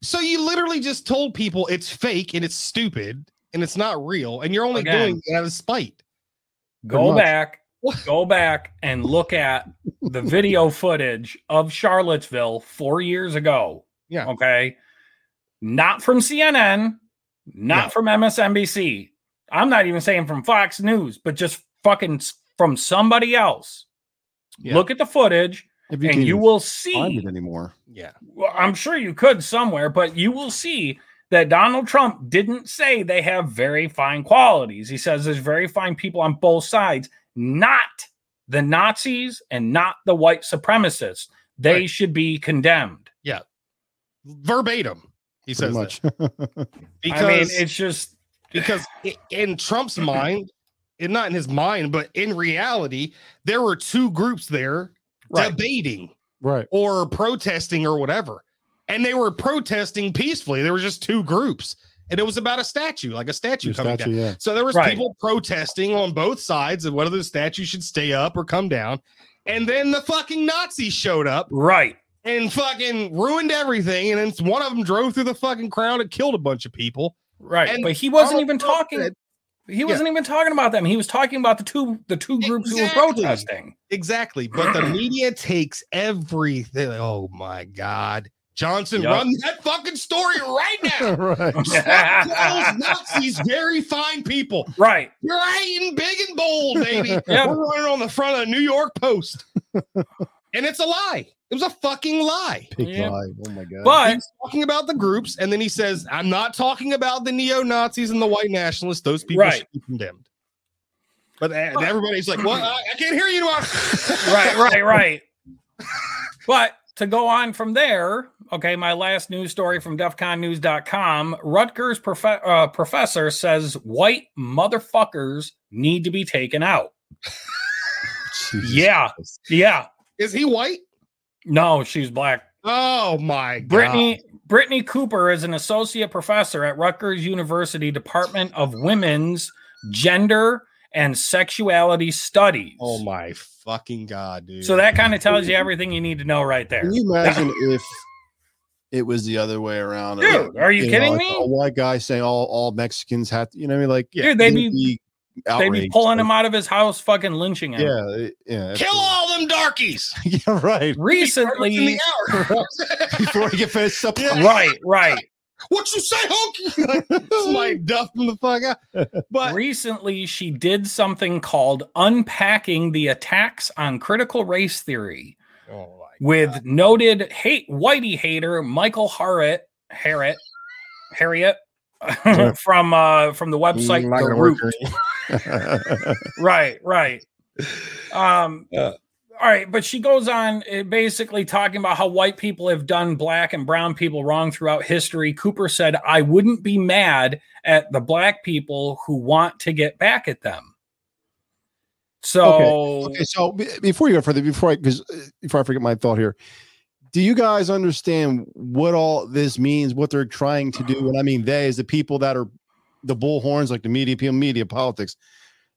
so you literally just told people it's fake and it's stupid and it's not real, and you're only Again. doing it out of spite. Go back, go back and look at the video footage of Charlottesville four years ago. Yeah. Okay. Not from CNN, not No. from MSNBC. I'm not even saying from Fox News, but just fucking from somebody else. Yeah. Look at the footage If and you even will find see it anymore. Yeah. well, I'm sure you could somewhere, but you will see that Donald Trump didn't say they have very fine qualities. He says there's very fine people on both sides, not the Nazis and not the white supremacists. They Right. should be condemned. Yeah, verbatim. He Pretty says much. that. because I mean, it's just because in Trump's mind, and not in his mind, but in reality, there were two groups there Right. debating right. or protesting or whatever. And they were protesting peacefully. There were just two groups. And it was about a statue, like a statue Your coming statue, down. yeah. So there was Right. people protesting on both sides of whether the statue should stay up or come down. And then the fucking Nazis showed up right. and fucking ruined everything. And then one of them drove through the fucking crowd and killed a bunch of people. Right. And but he wasn't Donald even talking. said- He wasn't even talking about them. He was talking about the two the two groups who were protesting. Exactly. But the media takes everything. Oh my God. Johnson, Yup. run that fucking story right now. right. Nazis very fine people. right. You're big and bold, baby. Yep. We're running on the front of the New York Post. And it's a lie. It was a fucking lie. Big Yeah. lie. Oh my god. But He's talking about the groups, and then he says, I'm not talking about the neo Nazis and the white nationalists. Those people Right. should be condemned. But uh, everybody's like, What? I, I can't hear you. right, right, right. But to go on from there, okay, my last news story from defconnews.com Rutgers prof- uh, professor says white motherfuckers need to be taken out. Jesus Yeah. Christ. Yeah. Is he white? No, she's black. Oh my God. Brittney Brittney Cooper is an associate professor at Rutgers University Department of Women's Gender and Sexuality Studies. Oh my fucking God, dude. So that kind of tells you everything you need to know right there. Can you imagine if it was the other way around? Dude, are you kidding know, me? A white guy saying all, all Mexicans have to, you know what I mean? Like, Dude, they'd he'd be they'd be pulling him out of his house, fucking lynching him. Yeah, yeah. kill all them darkies. yeah, right. Recently, the hour. Before he get finished up. right, right. what you say, honky? This like duff from the fuck out. But Recently, she did something called unpacking the attacks on critical race theory oh my with noted hate whitey hater Michael Harriot Harriot Harriot from uh from the website Not The gonna Root. Right, right. Um, all right, but she goes on uh, basically talking about how white people have done black and brown people wrong throughout history. Cooper said, I wouldn't be mad at the black people who want to get back at them. So, Okay, so be- before you go further, before I because before I forget my thought here, do you guys understand what all this means? What they're trying to do? And I mean, they is the people that are the bullhorns, like the media, people, media, politics.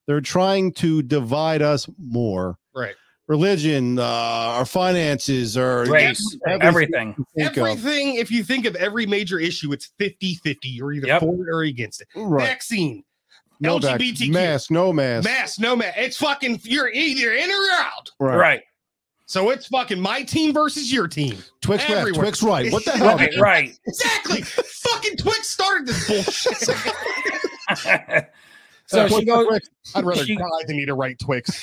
They're trying to divide us more. Right. Religion, uh, our finances, or race, everything. you think. Everything, if you think of every major issue, it's 50 50. You're either Yep. for it or against it. Right. Vaccine, No back, LGBTQ. mask, no mask. mask, no mask. It's fucking, you're either in or out. Right. Right, So it's fucking my team versus your team. Twix left, Twix right. What the hell? right, right. Exactly. fucking Twix started this bullshit. so Uh, she goes, Twix? I'd rather She- die than eat a right Twix.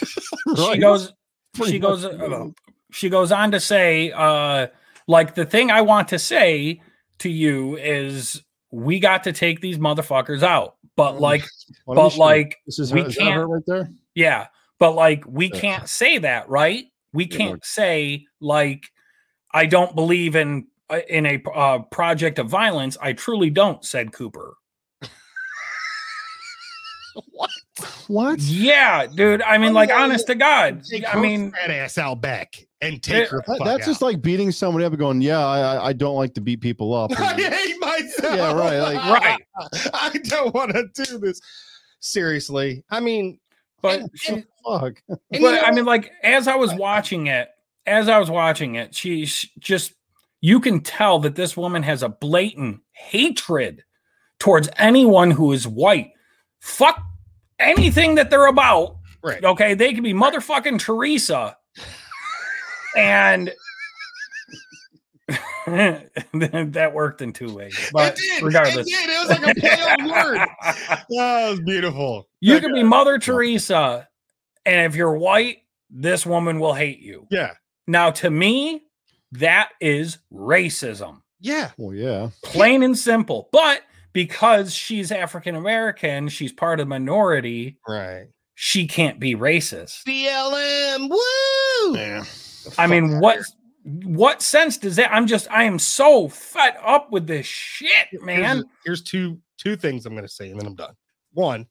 she goes, Pretty she goes, uh, she goes on to say, uh, like the thing I want to say to you is we got to take these motherfuckers out, but like, but like, this is we is can't- her right there. yeah, but like, we can't say that, right? We can't say like, I don't believe in uh, in a uh, project of violence. I truly don't," said Cooper. What? What? Yeah, dude. I mean, Oh, like, yeah, honest to God. Take I mean, that ass out back and take It- her. That- fuck that's just like beating somebody up and going, "Yeah, I, I- I don't like to beat people up." I hate myself. Yeah, right, like- Right. I don't want to do this. Seriously. I mean, but and- she, and- Fuck. and you know I mean, like as I was watching it, as I was watching it, she's just you can tell that this woman has a blatant hatred towards anyone who is white. Fuck anything that they're about. right. Okay, they could be motherfucking Teresa, and that worked in two ways. But it did. regardless, It did. It was like a play on words. That was beautiful. You can be Mother Teresa, and if you're white, this woman will hate you. Yeah. Now, to me, that is racism, Yeah. Well, yeah. plain and simple. But because she's African American, she's part of the minority, Right. she can't be racist. BLM. Woo. Yeah. I mean, what what sense does that? I'm just, I am so fed up with this shit, man. Here's, here's two two things I'm going to say, and then I'm done. One,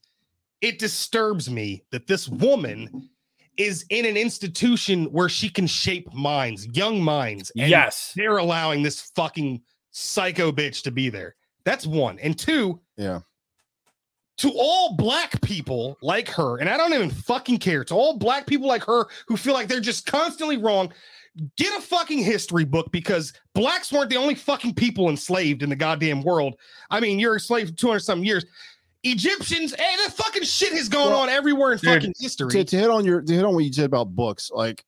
it disturbs me that this woman is in an institution where she can shape minds, young minds. and Yes. they're allowing this fucking psycho bitch to be there. That's one. And two, Yeah. to all black people like her, and I don't even fucking care, to all black people like her who feel like they're just constantly wrong, get a fucking history book because blacks weren't the only fucking people enslaved in the goddamn world. I mean, you're enslaved for 200 something years. Egyptians, hey, that fucking shit has gone Well, on everywhere in dude, fucking history. To, to hit on your to hit on what you said about books, like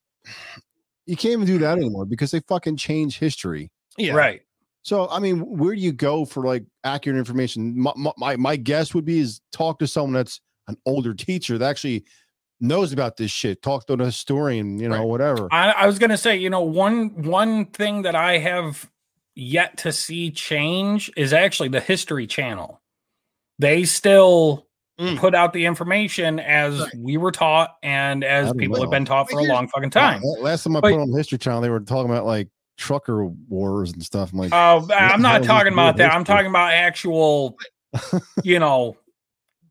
you can't even do that anymore because they fucking change history. yeah. Right. So I mean, where do you go for like accurate information? My, my- my my guess would be is talk to someone that's an older teacher that actually knows about this shit. Talk to a historian, you know, Right. whatever. I, I was gonna say, you know, one one thing that I have yet to see change is actually the History Channel. They still Mm. put out the information as Right. we were taught and as people know. have been taught for a long fucking time. La- Last time I But- put on History Channel, they were talking about like trucker wars and stuff. I'm like, Oh, the I'm not talking about that. I'm talking about actual, you know,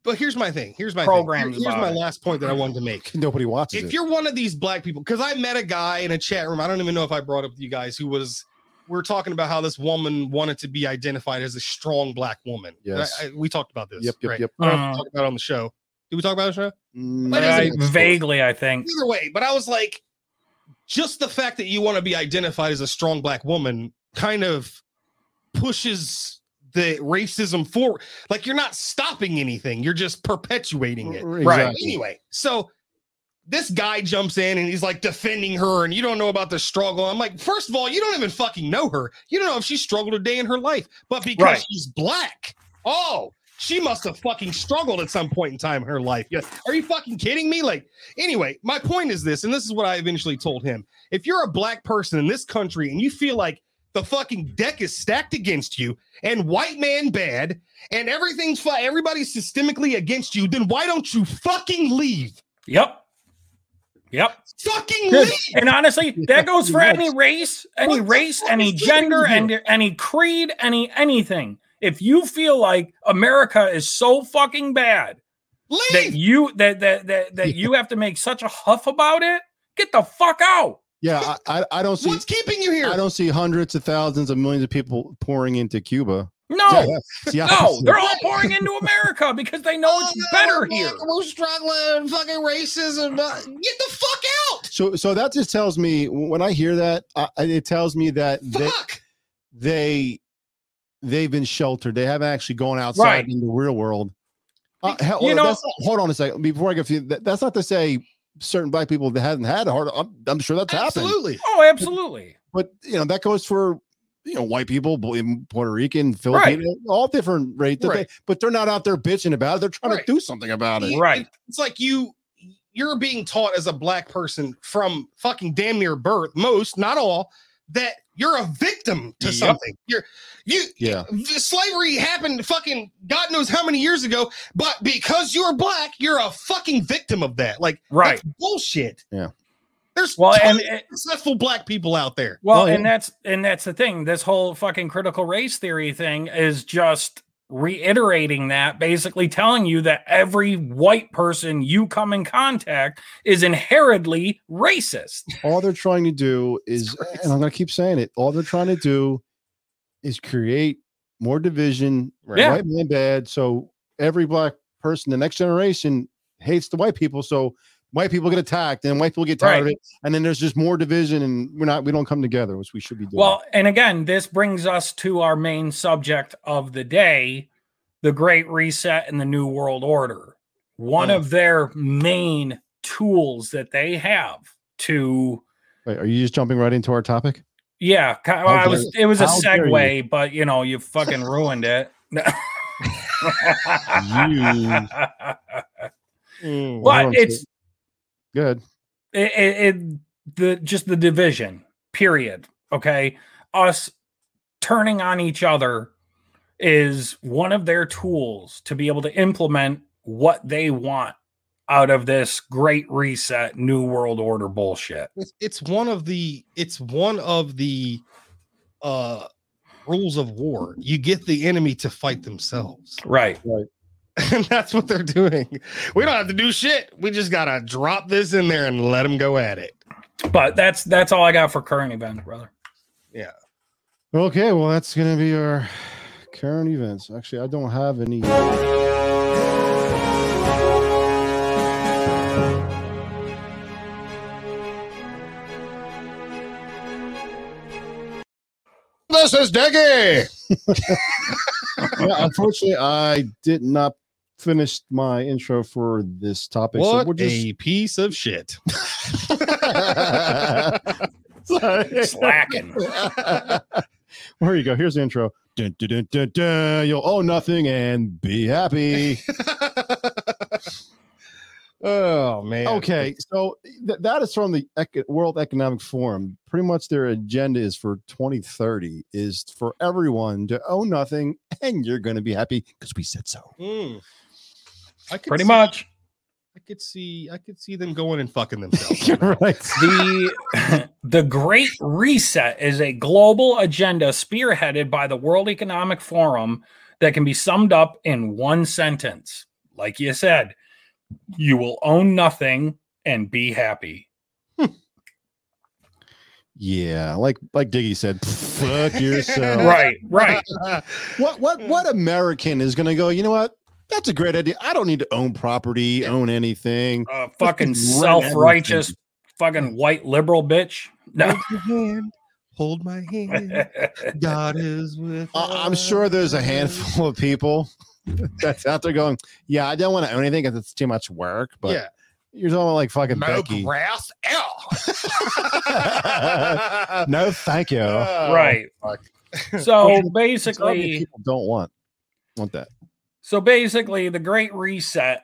But here's my thing. Here's my Programs Thing. Here- Here's my it. last point that I wanted to make. nobody watches if it. you're one of these black people, because I met a guy in a chat room, I don't even know if I brought up you guys who was we are talking about how this woman wanted to be identified as a strong black woman. And I- Yes. I- we talked about this. Yep, yep, right? yep. I don't Uh, we talked about it on the show. Did we talk about it on the show? Mm, I- vaguely, I think. Either way, but I was like, just the fact that you want to be identified as a strong black woman kind of pushes the racism forward. Like you're not stopping anything, you're just perpetuating it. Right. Anyway, so this guy jumps in and he's like defending her, and you don't know about the struggle. I'm like, first of all, you don't even fucking know her. You don't know if she struggled a day in her life, but because Right. she's black, oh, she must have fucking struggled at some point in time in her life. Yeah. Are you fucking kidding me? Like, anyway, my point is this, and this is what I eventually told him. If you're a black person in this country and you feel like the fucking deck is stacked against you and white man bad and everything's everybody's systemically against you, then why don't you fucking leave? Yep. Yep. Fucking Good. leave. And honestly, that goes for Yes. any race, any What race, any gender, and any creed, any anything. If you feel like America is so fucking bad that you that that that, that you have to make such a huff about it, get the fuck out. Yeah, I, I, I don't see. What's keeping you here? I don't see hundreds of thousands of millions of people pouring into Cuba. No, Yeah, it's the no, they're all pouring into America because they know it's Oh, better here. We're struggling. Fucking racism. uh, Get the fuck out. So, so that just tells me when I hear that, I, I- it tells me that they, Fuck. they they've been sheltered. They haven't actually gone outside Right. in the real world. Uh, hell, You know- that's not- hold on a second before I get you. That, that's not to say certain black people that haven't had a hard. I'm, I'm sure that's happened, Absolutely. Oh, absolutely. but you know that goes for you know white people, Bo- Puerto Rican, Filipino, all different race. that they- Right. but they're not out there bitching about it. They're trying Right. to do something about it. Right. It's like you you're being taught as a black person from fucking damn near birth, most, not all, that you're a victim to Yep. something. You're you Yeah. slavery happened fucking God knows how many years ago, but because you're black, you're a fucking victim of that. Like Right. that's bullshit. Yeah. There's Well, and it- successful black people out there. Well, Oh, and that's and that's the thing. This whole fucking critical race theory thing is just reiterating that, basically telling you that every white person you come in contact is inherently racist. all they're trying to do is and i'm going to keep saying it all they're trying to do is create more division Yeah. white man bad so every black person the next generation hates the white people so white people get attacked and white people get tired of it and then there's just more division and we're not we don't come together which we should be doing Well, and again, this brings us to our main subject of the day the Great Reset and the New World Order. One Hmm. of their main tools that they have to Wait, are you just jumping right into our topic Yeah, well, I was. It was a dare you. segue, but you know, you fucking ruined it. Mm. But it's good it, it, it the just the division. Period. Okay, us turning on each other is one of their tools to be able to implement what they want out of this great reset, new world order bullshit. it's, it's one of the it's one of the uh rules of war you get the enemy to fight themselves right Right. And that's what they're doing we don't have to do shit we just gotta drop this in there and let them go at it But that's that's all I got for current events, brother. Yeah. Okay well that's gonna be our current events actually i don't have any This is Diggy. yeah, unfortunately, I did not finish my intro for this topic. so what we'll just a piece of shit. Slacking. There you go. Here's the intro. Dun, dun, dun. You'll owe nothing and be happy. oh man Okay, so th- that is from the Ec- World Economic Forum. Pretty much their agenda is for 2030 is for everyone to own nothing and you're going to be happy because we said so. Mm. I could Pretty see- much. i could see i could see them going and fucking themselves You're right. The the Great Reset is a global agenda spearheaded by the World Economic Forum that can be summed up in one sentence. Like you said, you will own nothing and be happy. Yeah, like like Diggy said, fuck yourself. Right, right. What what what American is going to go? You know what? That's a great idea. I don't need to own property, own anything. Uh, fucking self-righteous fucking white liberal bitch. No. Hold my hand hold my hand god is with I- I'm sure there's a handful of people that's out there going, "Yeah, I don't want to own anything because it's too much work." But yeah you're talking like fucking no Becky. grass L. No, thank you. right. fuck. So It's not what basically, people don't want want that. So basically, the Great Reset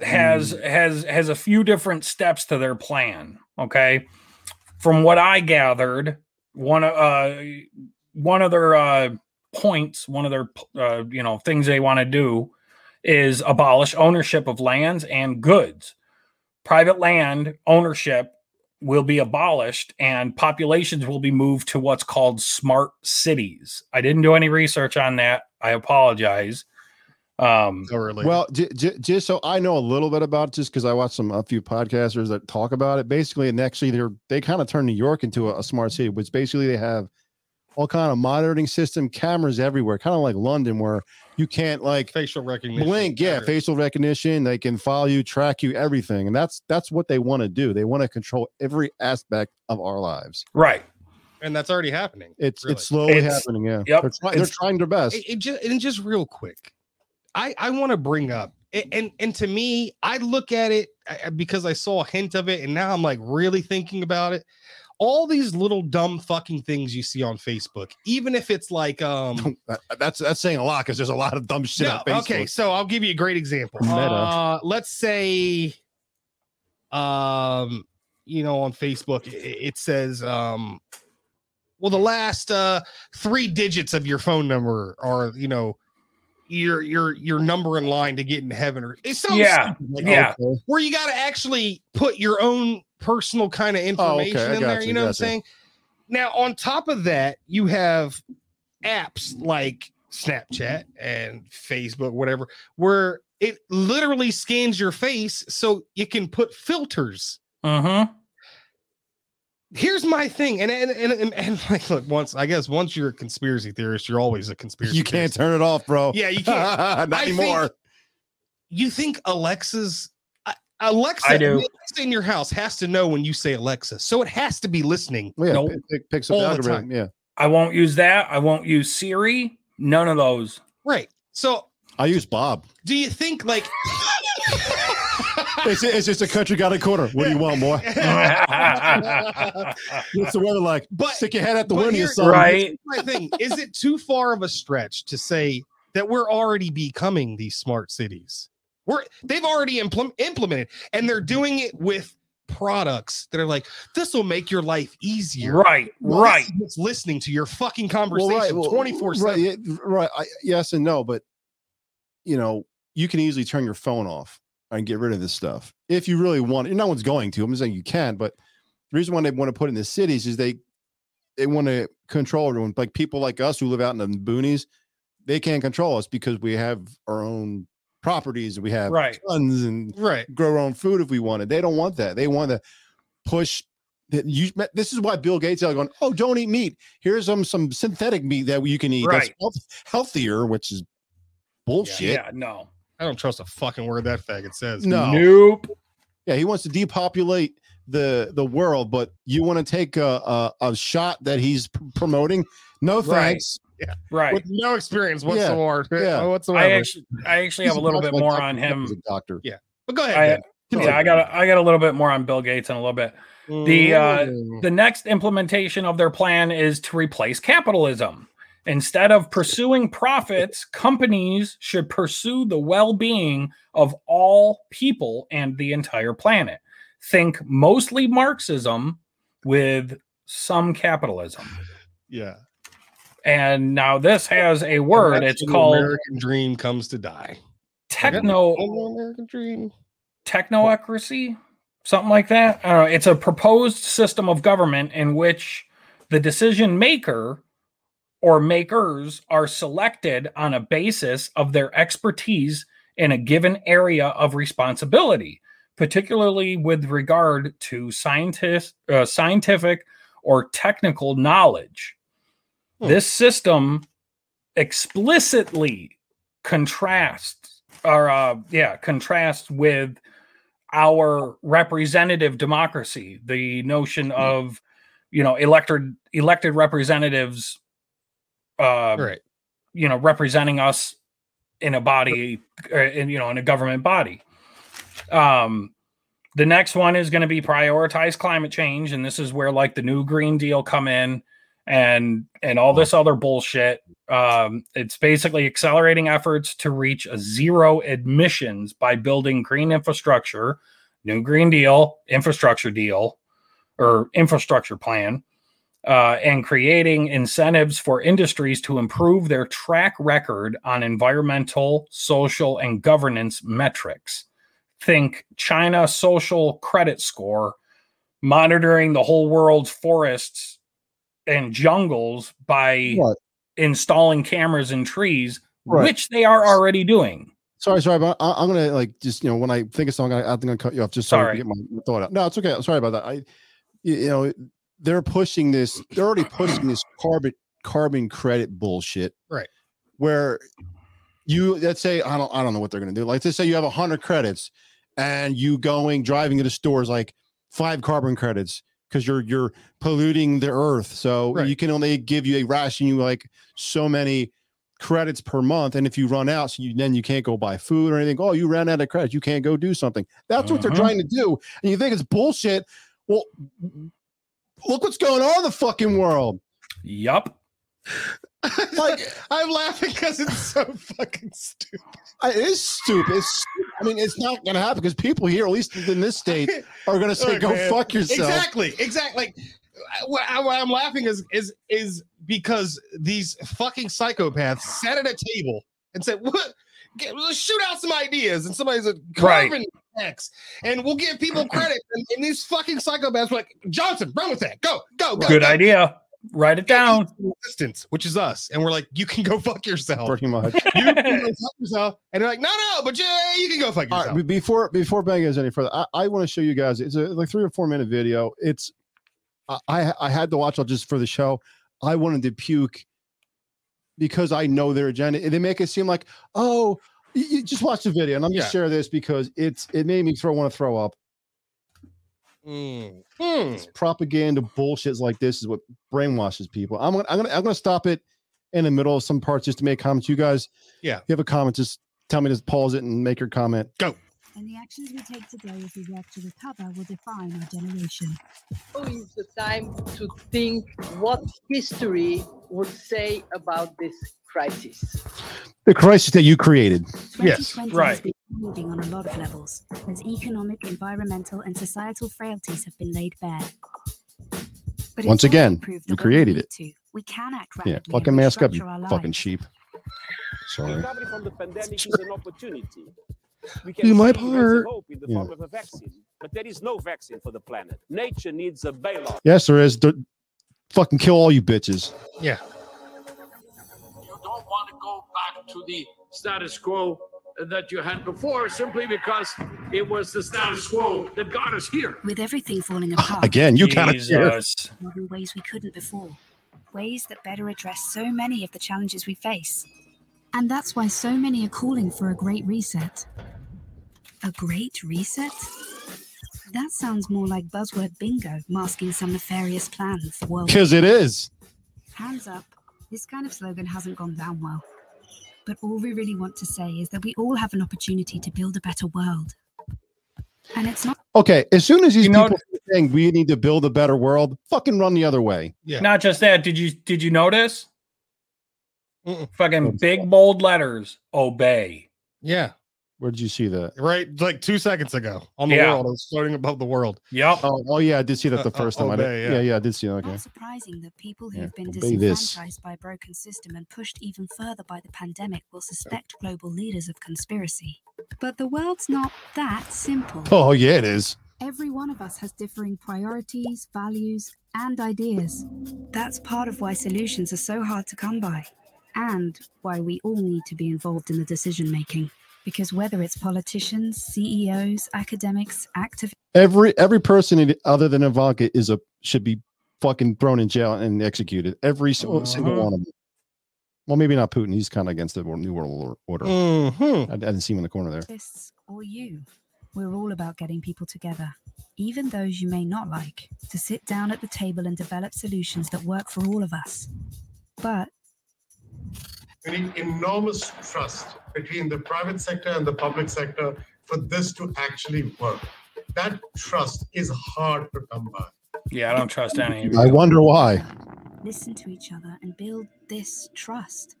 has has has a few different steps to their plan. Okay, from what I gathered, one of uh, one of their uh, points, one of their uh, you know things they want to do is abolish ownership of lands and goods, private land ownership will be abolished and populations will be moved to what's called smart cities. I didn't do any research on that. I apologize. Um, Thoroughly. Well, j- j- just so I know a little bit about it, just because I watched some a few podcasters that talk about it. Basically, and actually, they're they kind of turn New York into a, a smart city, which basically they have all kind of monitoring system cameras everywhere, kind of like London, where you can't like facial recognition. blink. Yeah, everything. facial recognition. They can follow you, track you, everything, and that's that's what they want to do. They want to control every aspect of our lives. right. And that's already happening. It's Really. it's slowly It's- happening. Yeah, yep, they're, try- they're trying their best. It, it just and just real quick, I I want to bring up a- and and to me, I look at it I- I- because I saw a hint of it, and now I'm like really thinking about it. All these little dumb fucking things you see on Facebook, even if it's like um That- that's that's saying a lot because there's a lot of dumb shit. no, on Facebook. okay, so I'll give you a great example. Meta. Uh, let's say, um, you know, on Facebook, it, it says, um, well, the last uh three digits of your phone number are, you know, your your your number in line to get in heaven, or it's so Yeah, like, yeah. Okay. where you got to actually put your own personal kind of Oh, okay, information in there. you, You know what I'm saying? Now, on top of that, you have apps like Snapchat and Facebook, whatever, where it literally scans your face so you can put filters. Mm-hmm. Here's my thing, and and and, and, and like, look, once I guess once you're a conspiracy theorist, you're always a conspiracy. You can't theorist. turn it off, bro. Yeah, you can't. Not I think- anymore. You think Alexa's uh, Alexa, I do. Alexa in your house has to know when you say Alexa, so it has to be listening. Well, yeah, Nope. pick, pick, picks up All the the algorithm. Yeah, I won't use that. I won't use Siri. None of those. Right. So, I use Bob. do you think like It's, it's just a country got a quarter. What do you want, boy? What's the weather like? But- Stick your head out the window, here- son. right. my thing is it too far of a stretch to say that we're already becoming these smart cities we're they've already implement, implemented and they're doing it with products that are like this will make your life easier Right. Well, Right. this is what's listening to your fucking Well, conversation right, well, 24 Right, 7 yeah, right. I, yes and no, but you know, you can easily turn your phone off and get rid of this stuff if you really want. You, no one's going to. I'm just saying you can, but the reason why they want to put it in the cities is they they want to control everyone. Like people like us who live out in the boonies, they can't control us because we have our own properties and we have Right. guns and right grow our own food if we wanted. They don't want that. They want to push. that You, this is why Bill Gates is going. Oh, don't eat meat. Here's some some synthetic meat that you can eat. That's Right. health- healthier, which is bullshit. Yeah. No. I don't trust a fucking word that faggot says No. Nope. Yeah, he wants to depopulate the the world, but you want to take a, a a shot that he's p- promoting. No Right. thanks. Right. with no experience Yeah, whatsoever yeah. whatsoever I actually, I actually have a little bit doctor, more like on him. A doctor. Yeah. But go ahead I, yeah, I got, a, I got a little bit more on Bill Gates in a little bit. The uh, the next implementation of their plan is to replace capitalism. Instead of pursuing profits, companies should pursue the well-being of all people and the entire planet. Think mostly Marxism with some capitalism. yeah And now this has a word. It's called american dream comes to die techno American dream. technocracy, something like that. I don't know. It's a proposed system of government in which the decision maker or makers are selected on a basis of their expertise in a given area of responsibility, particularly with regard to scientist, uh, scientific or technical knowledge. Hmm. This system explicitly contrasts or uh, yeah contrasts with our representative democracy the notion of you know elected elected representatives uh right. you know representing us in a body uh, in you know in a government body. Um the next one is going to be prioritize climate change and this is where like the new green deal come in and and all this other bullshit. Um it's basically accelerating efforts to reach a zero emissions by building green infrastructure new green deal infrastructure deal or infrastructure plan uh, and creating incentives for industries to improve their track record on environmental, social, and governance metrics. think China social credit score monitoring the whole world's forests and jungles by What? installing cameras in trees, Right. which they are already doing. Sorry, sorry, but I, I'm gonna like just you know when I think of something, I, I think I cut you off just so I Sorry. can get my thought out. No, it's okay. I'm sorry about that. I, you know, they're pushing this. They're already pushing this carbon carbon credit bullshit. Right. Where you let's say I don't I don't know what they're gonna do. Like let's say you have a hundred credits and you going driving to the stores like five carbon credits because you're you're polluting the earth. So Right. you can only give you a ration you like so many credits per month. And if you run out, so you then you can't go buy food or anything. Oh, you ran out of credits, you can't go do something. That's what they're Mhm. trying to do. And you think it's bullshit. Well, look what's going on in the fucking world. Yup. Like I'm laughing because it's so fucking stupid. I- it is stupid. It's, I mean, it's not gonna happen because people here, at least in this state, are gonna say, Look, "Go man, fuck yourself." Exactly, exactly. Like, why why I'm laughing is is is because these fucking psychopaths sat at a table and said, "What? Get, let's shoot out some ideas." And somebody's a Right. carbon X, and we'll give people credit. And, and these fucking psychopaths were like, "Johnson, run with that. Go, go, go." Good go." idea. Write it down. Resistance, which is us, and we're like, "You can go fuck yourself." Working much. You can go fuck yourself. And they're like, "No, no, but yeah, you can go fuck yourself." right, before before Ben goes any further, I, I want to show you guys. It's a like three or four minute video. It's I I I had to watch it just for the show. I wanted to puke because I know their agenda. They make it seem like oh, you, just watch the video, and I'm just Yeah. share this because it's it made me throw want to throw up. Mm. Mm. It's propaganda bullshits like this is what brainwashes people. I'm gonna I'm gonna I'm gonna stop it in the middle of some parts just to make comments. You guys, Yeah. if you have a comment, just tell me to pause it and make your comment. And the actions we take today as we work to recover will define our generation. Now is the time to think what history would say about this crisis. The crisis that you created. Yes, 2020 right. has been moving on a lot of levels, as economic, environmental, and societal frailties have been laid bare. But Once again, you that when we created it. To, we can act Yeah, rapidly fucking and mask up, you restructure fucking lives. sheep. Sorry. Recovery from the pandemic is an opportunity. We can Do my see rays of part. hope in the Yeah. form of a vaccine, but there is no vaccine for the planet. Nature needs a bailout. Yes, there is. The- fucking kill all you bitches. Yeah. you don't want to go back to the status quo that you had before simply because it was the status quo that got us here. With everything falling ah, apart, Again, you kind of Jesus. in ways we couldn't before, ways that better address so many of the challenges we face. And that's why so many are calling for a great reset. A great reset? That sounds more like buzzword bingo masking some nefarious plan for world. because it is. Hands up, this kind of slogan hasn't gone down well. But all we really want to say is that we all have an opportunity to build a better world. And it's not Okay, as soon as these You know- people are saying we need to build a better world, fucking run the other way. Yeah. Not just that. Did you did you notice? Mm-mm. Fucking big bold letters. Obey. Yeah. Where did you see that? Right. Like two seconds ago on the Yeah. world. I was floating above the world. Yep. Oh, oh yeah, I did see that the Uh, uh, first time. I obey, did. yeah. Yeah, yeah, I did see that. Okay. not surprising that people Yeah, who've been obey this. disenfranchised by a broken system and pushed even further by the pandemic will suspect global leaders of conspiracy. But the world's not that simple. Oh yeah, it is. Every one of us has differing priorities, values, and ideas. That's part of why solutions are so hard to come by, and why we all need to be involved in the decision making. Because whether it's politicians, CEOs, academics, activists, Every every person other than Ivanka is a should be fucking thrown in jail and executed. Every single Uh-huh. one of them. Well, maybe not Putin. He's kind of against the new world order. Mm-hmm. I, I didn't see him in the corner there. activists, or you, we're all about getting people together, even those you may not like, to sit down at the table and develop solutions that work for all of us. But We need enormous trust between the private sector and the public sector for this to actually work. That trust is hard to come by. Yeah, I don't trust any of you. I wonder why. listen to each other and build this trust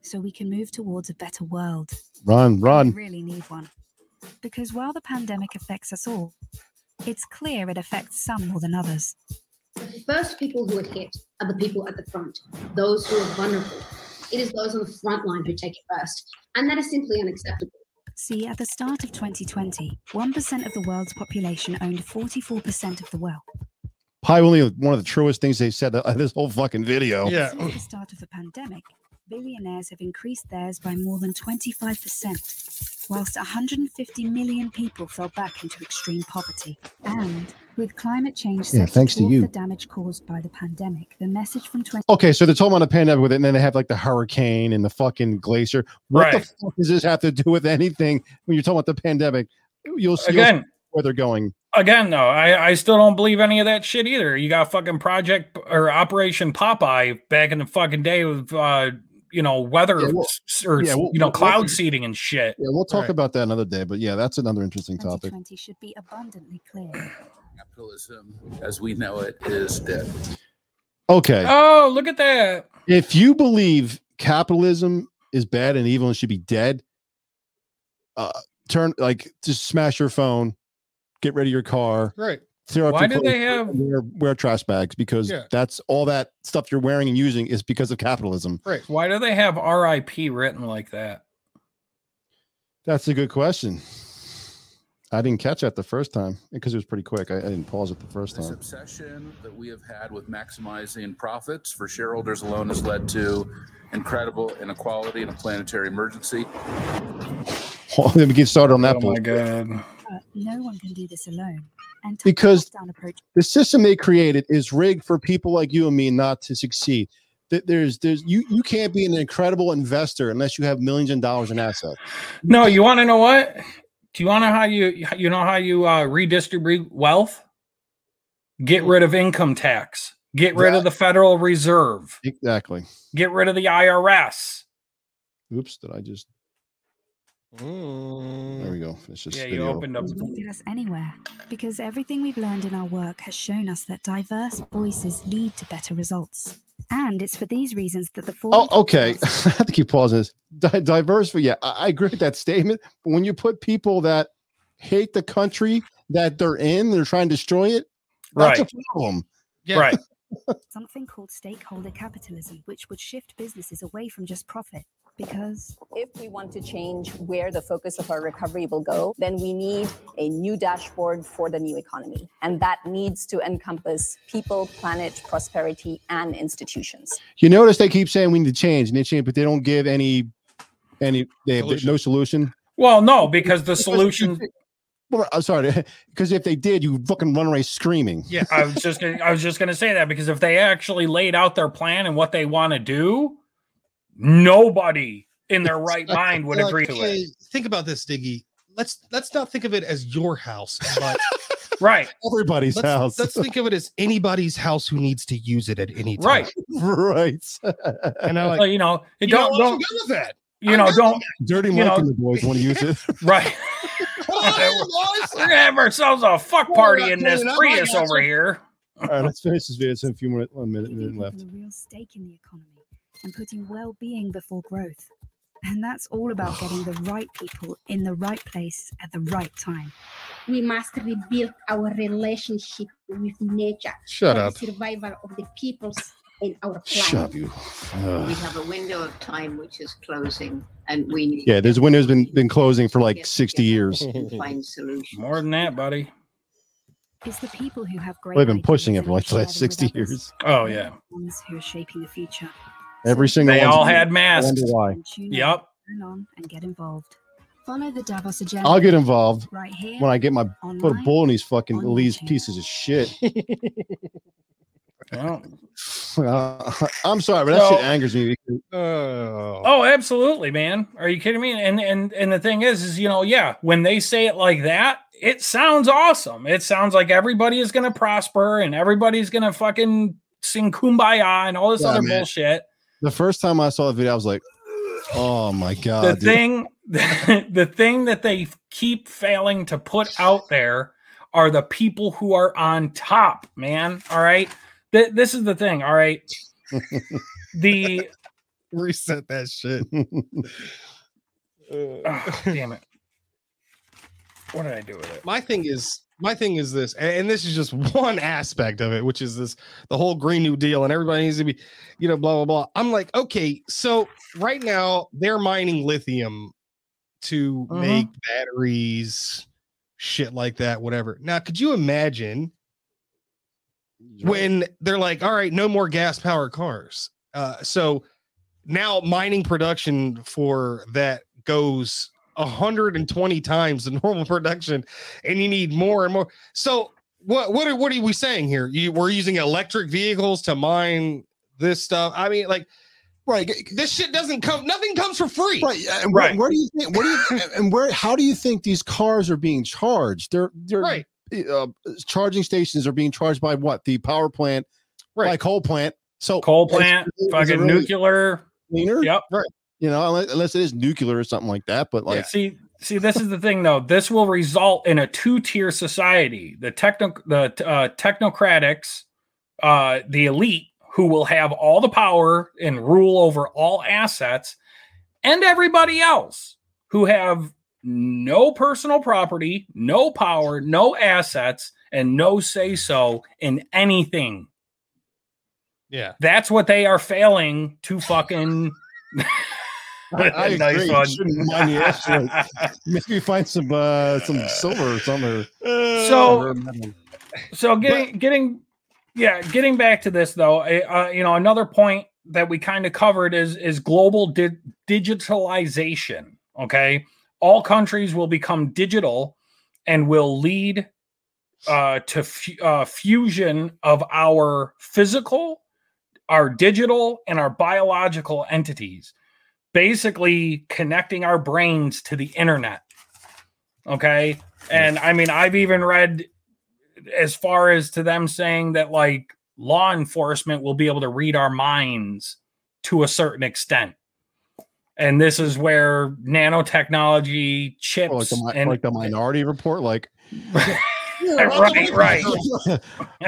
so we can move towards a better world. Run, run. We run. really need one. Because while the pandemic affects us all, it's clear it affects some more than others. The first people who are hit are the people at the front, those who are vulnerable. It is those on the front line who take it first, and that is simply unacceptable. See, at the start of 2020, 1% of the world's population owned 44% of the wealth. Probably only one of the truest things they said uh, this whole fucking video. Yeah. Since the start of the pandemic, billionaires have increased theirs by more than 25%, whilst 150 million people fell back into extreme poverty. And with climate change Yeah, thanks to you. the damage caused by the pandemic, the message from 20 Okay, so they're talking about a pandemic with it, and then they have like the hurricane and the fucking glacier. What the fuck does this have to do with anything when you're talking about the pandemic? You'll see Again. where they're going. Again, though, I, I still don't believe any of that shit either. You got fucking Project or Operation Popeye back in the fucking day with, uh, you know, weather Yeah, we'll- s- or, yeah, we'll- you know, we'll- cloud we'll- seeding and shit. Yeah, we'll talk about that another day. But yeah, that's another interesting topic. 2020 should be abundantly clear. Capitalism, as we know it, is dead. Okay, Oh, look at that. if you believe capitalism is bad and evil and should be dead, uh, turn like just smash your phone, get rid of your car, Right. Tear Why do they have- wear, wear trash bags because Yeah. that's all that stuff you're wearing and using is because of capitalism. Right. Why do they have RIP written like that? That's a good question. I didn't catch that the first time because it was pretty quick. I, I didn't pause it the first This time. This obsession that we have had with maximizing profits for shareholders alone has led to incredible inequality and a planetary emergency. Let me get started on that. Oh my god. But no one can do this alone. And Because approach the system they created is rigged for people like you and me not to succeed. Th- There's, there's, you, you can't be an incredible investor unless you have millions of dollars in assets. No, you want to know what? Do you want to know how you you know how you uh, redistribute wealth? Get rid of income tax. Get rid of the Federal Reserve. Exactly. Get rid of the IRS. Oops, did I just? There we go. Finish this Yeah, you opened up. won't get us anywhere because everything we've learned in our work has shown us that diverse voices lead to better results. And it's for these reasons that the four Oh, okay. I have to keep pausing this. Di- diverse, but yeah, I, I agree with that statement. But when you put people that hate the country that they're in, they're trying to destroy it. That's Right. a problem. Right. something called stakeholder capitalism, which would shift businesses away from just profit. Because If we want to change where the focus of our recovery will go, then we need a new dashboard for the new economy. And that needs to encompass people, planet, prosperity, and institutions. You notice they keep saying we need to change, and they change, but they don't give any, any. They have no solution. Well, no, because the solution. Well, I'm sorry, because if they did, you fucking run away screaming. Yeah, I was just gonna, I was just going to say that because if they actually laid out their plan and what they want to do, nobody in their right mind would Like, agree to hey, it. Think about this, Diggy. Let's let's not think of it as your house, but right. Everybody's let's, house. Let's think of it as anybody's house who needs to use it at any time. Right. right. And I like, Well, you know, you don't know, don't I'm good with that. you know don't Dirty you Mike know- and the boys want to use it. right. We're gonna have ourselves a fuck party in this Prius over here. All right, let's finish this video. It's in a few minutes, one minute, minute left. have real stake in the economy and putting well-being before growth. And that's all about getting the right people in the right place at the right time. We must rebuild our relationship with nature Shut for up. the survival of the peoples in our planet. Shut up, you. We have a window of time which is closing, and we need Yeah, this window's been been closing for like sixty years. to find solutions. More than that, buddy. It's the people who have great They've been pushing it for like the last sixty years. Oh yeah. Ones who are shaping the future. Every single one. They all had I masks. wonder why. Tune Yep. turn on, and get involved. Follow the Davos agenda. I'll get involved right here. when I get my put a online, bull in these fucking on these YouTube. pieces of shit. Well, Uh, I'm sorry, but that So- shit angers me. because- Oh, absolutely, man. Are you kidding me? And and and the thing is, is you know, yeah, when they say it like that, it sounds awesome. It sounds like everybody is gonna prosper and everybody's gonna fucking sing kumbaya and all this Yeah, other man. bullshit. The first time I saw the video, I was like, "Oh my god!" the dude. thing the thing that they keep failing to put out there are the people who are on top, man. All right. Th- this is the thing. All right. the reset that shit. oh, damn it. What did I do with it? my thing is my thing is this and, this is just one aspect of it which is this the whole green new deal and everybody needs to be you know blah blah blah i'm like okay so right now they're mining lithium to Mhm. make batteries, shit like that, whatever. Now, could you imagine when they're like, all right, no more gas powered cars? Uh, so now mining production for that goes 120 times the normal production, and you need more and more. So what what are what are we saying here? You we're using electric vehicles to mine this stuff. I mean, like, right? This shit doesn't come. Nothing comes for free. Right. yeah, And where, where do you think? Where do you and where? How do you think these cars are being charged? They're they're right. Uh, charging stations are being charged by what? The power plant, right? By coal plant. So Coal plant, is it fucking really nuclear. cleaner. Yep. Right. You know, unless, unless it is nuclear or something like that. But like, see, see, this is the thing, though. This will result in a two-tier society: the techno, the uh, technocratics, uh, the elite, who will have all the power and rule over all assets, and everybody else who have no personal property, no power, no assets, and no say-so in anything. Yeah. That's what they are failing to fucking. I, I Nice agree. one. Shouldn't mind the asteroid. Maybe find some uh some silver or something. So- so getting getting yeah getting back to this though uh, you know another point that we kind of covered is is global di- digitalization okay all countries will become digital and will lead uh, to fu- uh, fusion of our physical our digital and our biological entities basically connecting our brains to the internet okay and i mean i've even read as far as to them saying that like law enforcement will be able to read our minds to a certain extent. And this is where nanotechnology chips Oh, like, the, and like the minority report, like right, right.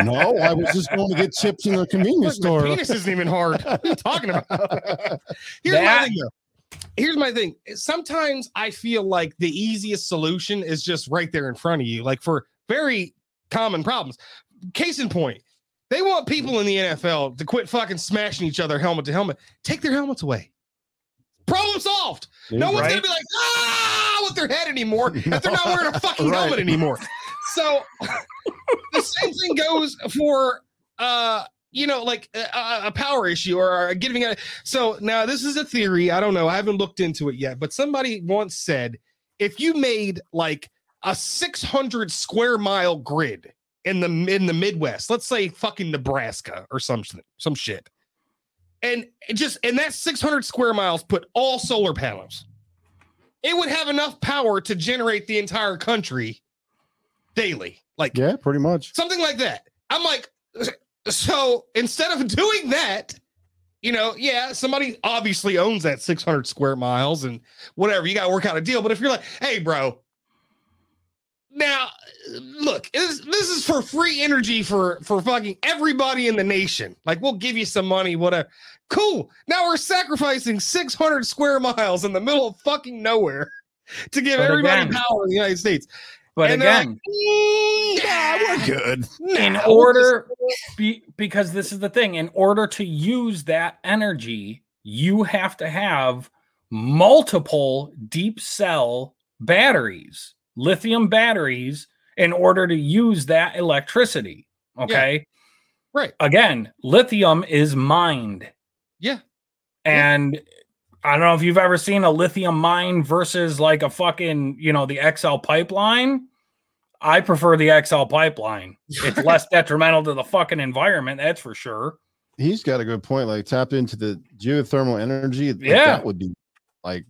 no, I was just going to get chips in the convenience store. Penis isn't even hard. What are you talking about? Here's my thing though. Here's my thing. Sometimes I feel like the easiest solution is just right there in front of you, like for very common problems. Case in point, they want people in the NFL to quit fucking smashing each other helmet to helmet. Take their helmets away. Problem solved. No one's gonna be like ah with their head anymore if they're not wearing a fucking Right. helmet anymore. So the same thing goes for uh you know like a, a power issue or giving a so now this is a theory i don't know i haven't looked into it yet but somebody once said if you made like a 600 square mile grid in the in the midwest let's say fucking nebraska or something some shit and it just and that 600 square miles put all solar panels it would have enough power to generate the entire country daily like yeah, pretty much. something like that. I'm like, so instead of doing that, you know, yeah, somebody obviously owns that 600 square miles and whatever. You got to work out a deal. But if you're like, hey, bro, now look, this, this is for free energy for for fucking everybody in the nation. Like, we'll give you some money, whatever. Cool. Now we're sacrificing 600 square miles in the middle of fucking nowhere to give But everybody again- power in the United States. But And they're like, again, "Mm, yeah, we're good. in Nah, we'll order be, because this is the thing in order to use that energy you have to have multiple deep cell batteries lithium batteries in order to use that electricity okay? Right. Again lithium is mined. Yeah. and I don't know if you've ever seen a lithium mine versus like a fucking, you know, the XL pipeline. I prefer the XL pipeline. It's less detrimental to the fucking environment, that's for sure. He's got a good point. Like tap into the geothermal energy. like, Yeah. that would be like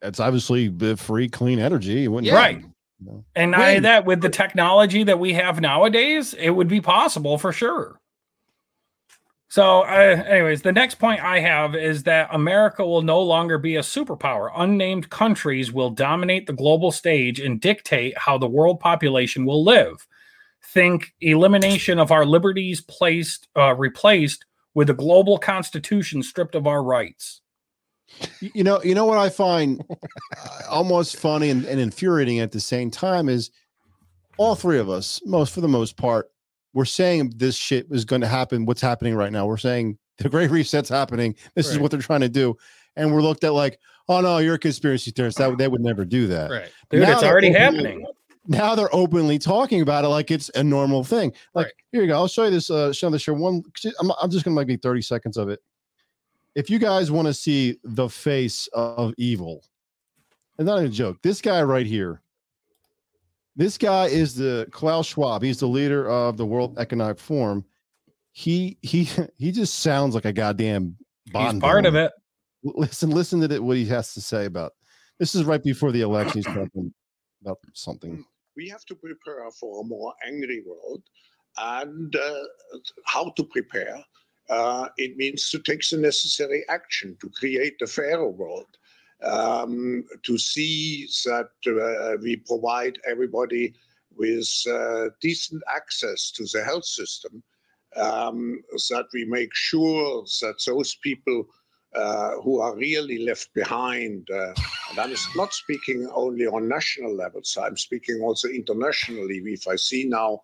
that's obviously the free, clean energy. It wouldn't Right. And not only When- that, with the technology that we have nowadays, it would be possible for sure. So, uh, anyways, the next point I have is that America will no longer be a superpower. Unnamed countries will dominate the global stage and dictate how the world population will live. Think elimination of our liberties placed uh, replaced with a global constitution stripped of our rights. You know, you know what I find uh, almost funny and, and infuriating at the same time is all three of us, most for the most part, we're saying this shit is going to happen. What's happening right now? We're saying the great reset's happening. This is what they're trying to do, and we're looked at like, Oh no, you're a conspiracy theorist. That they would never do that. Right. Dude, Now it's already openly- happening. Now they're openly talking about it like it's a normal thing. Like here you go. I'll show you this. Uh, show this show one. I'm, I'm just gonna maybe 30 seconds of it. If you guys want to see the face of evil, and not even a joke. This guy right here. This guy is the Klaus Schwab. He's the leader of the World Economic Forum. He he he just sounds like a goddamn Bond He's part of it. Listen, listen to what he has to say about. This is right before the election. He's talking about something. we have to prepare for a more angry world and uh, how to prepare uh, it means to take the necessary action to create a fairer world um, to see that uh, we provide everybody with uh, decent access to the health system um, that we make sure that those people uh, who are really left behind. Uh, and I'm not speaking only on national levels, I'm speaking also internationally. If I see now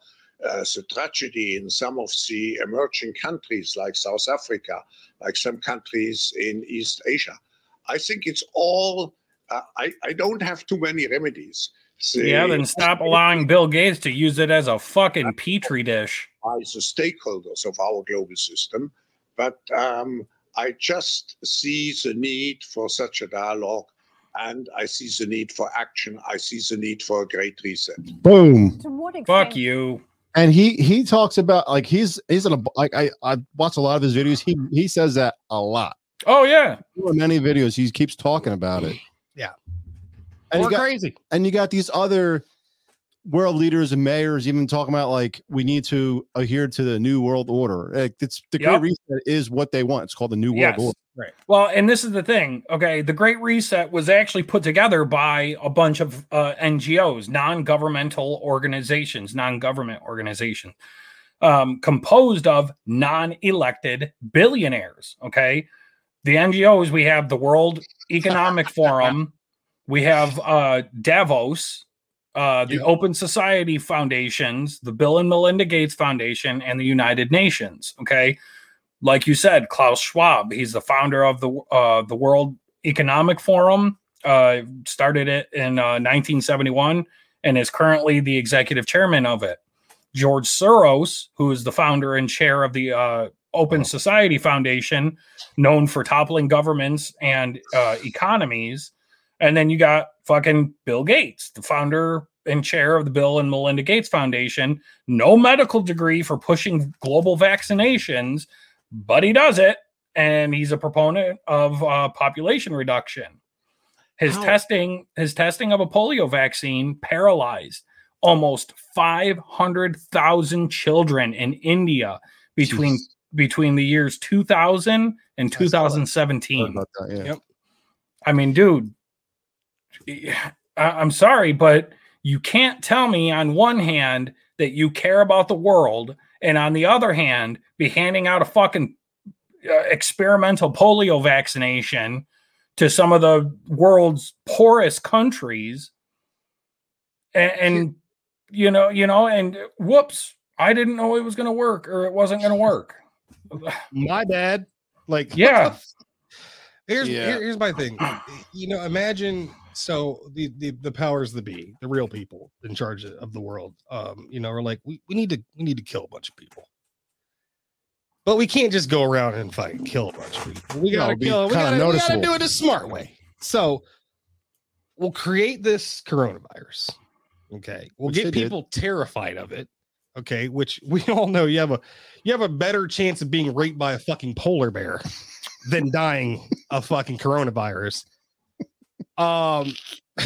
uh, the tragedy in some of the emerging countries like South Africa, like some countries in East Asia, I think it's all, uh, I, I don't have too many remedies. The- Yeah, then stop allowing Bill Gates to use it as a fucking petri dish. by the stakeholders of our global system. But um, I just see the need for such a dialogue and I see the need for action. I see the need for a great reset. Boom. Fuck you. And he he talks about like he's he's in a like I I watch a lot of his videos. He he says that a lot. Oh yeah. In many videos, he keeps talking about it. Yeah. And you We're got- crazy. And you got these other world leaders and mayors even talking about like we need to adhere to the new world order. Like it's the Yep. great reset is what they want. It's called the new world Yes. order. Right. Well, and this is the thing. Okay, the Great Reset was actually put together by a bunch of uh, NGOs, non-governmental organizations, non-government organizations, um, composed of non-elected billionaires. Okay, the NGOs we have the World Economic Forum, we have uh, Davos, uh, the Open Society Foundations, the Bill and Melinda Gates Foundation, and the United Nations. Okay, like you said, Klaus Schwab. He's the founder of the uh, the World Economic Forum. Uh, started it in uh, 1971 and is currently the executive chairman of it. George Soros, who is the founder and chair of the uh, Open Society Foundation, known for toppling governments and uh, economies. And then you got fucking Bill Gates, the founder and chair of the Bill and Melinda Gates Foundation. No medical degree for pushing global vaccinations, but he does it. And he's a proponent of uh, population reduction. His testing, his testing of a polio vaccine paralyzed almost 500,000 children in India between between the years 2000 and 2017. yeah. I mean, dude, I- I'm sorry, but you can't tell me on one hand that you care about the world, and on the other hand, be handing out a fucking uh, experimental polio vaccination to some of the world's poorest countries, and, and you know, you know, and whoops, I didn't know it was going to work or it wasn't going to work. My bad. Like Yeah. Here's Yeah. here- here's my thing. You know, imagine so the, the the powers that be, the real people in charge of the world, um, you know, are like we, we need to we need to kill a bunch of people. But we can't just go around and fight and kill a bunch of people. We gotta it'd be kill. We gotta, we gotta do it a smart way. So we'll create this coronavirus. Okay, we'll Which get they did. people terrified of it. Okay, which we all know you have a you have a better chance of being raped by a fucking polar bear than dying of fucking coronavirus. Um,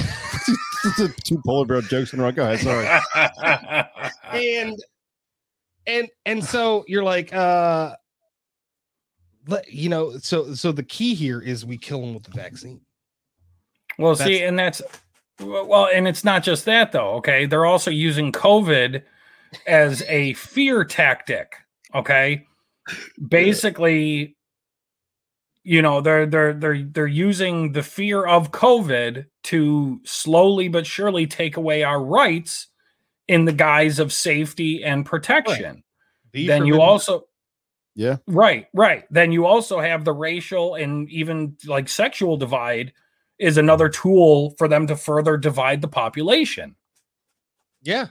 Two polar bear jokes in a row. Go ahead. Sorry. and and and so you're like uh let- you know so so the key here is we kill them with the vaccine Well, see, and that's well, and it's not just that though. Okay, they're also using COVID as a fear tactic. Okay, basically, you know, they're they're they're they're using the fear of COVID to slowly but surely take away our rights in the guise of safety and protection. V Then you also Yeah. Right, right. Then you also have the racial and even like sexual divide is another tool for them to further divide the population. Yeah.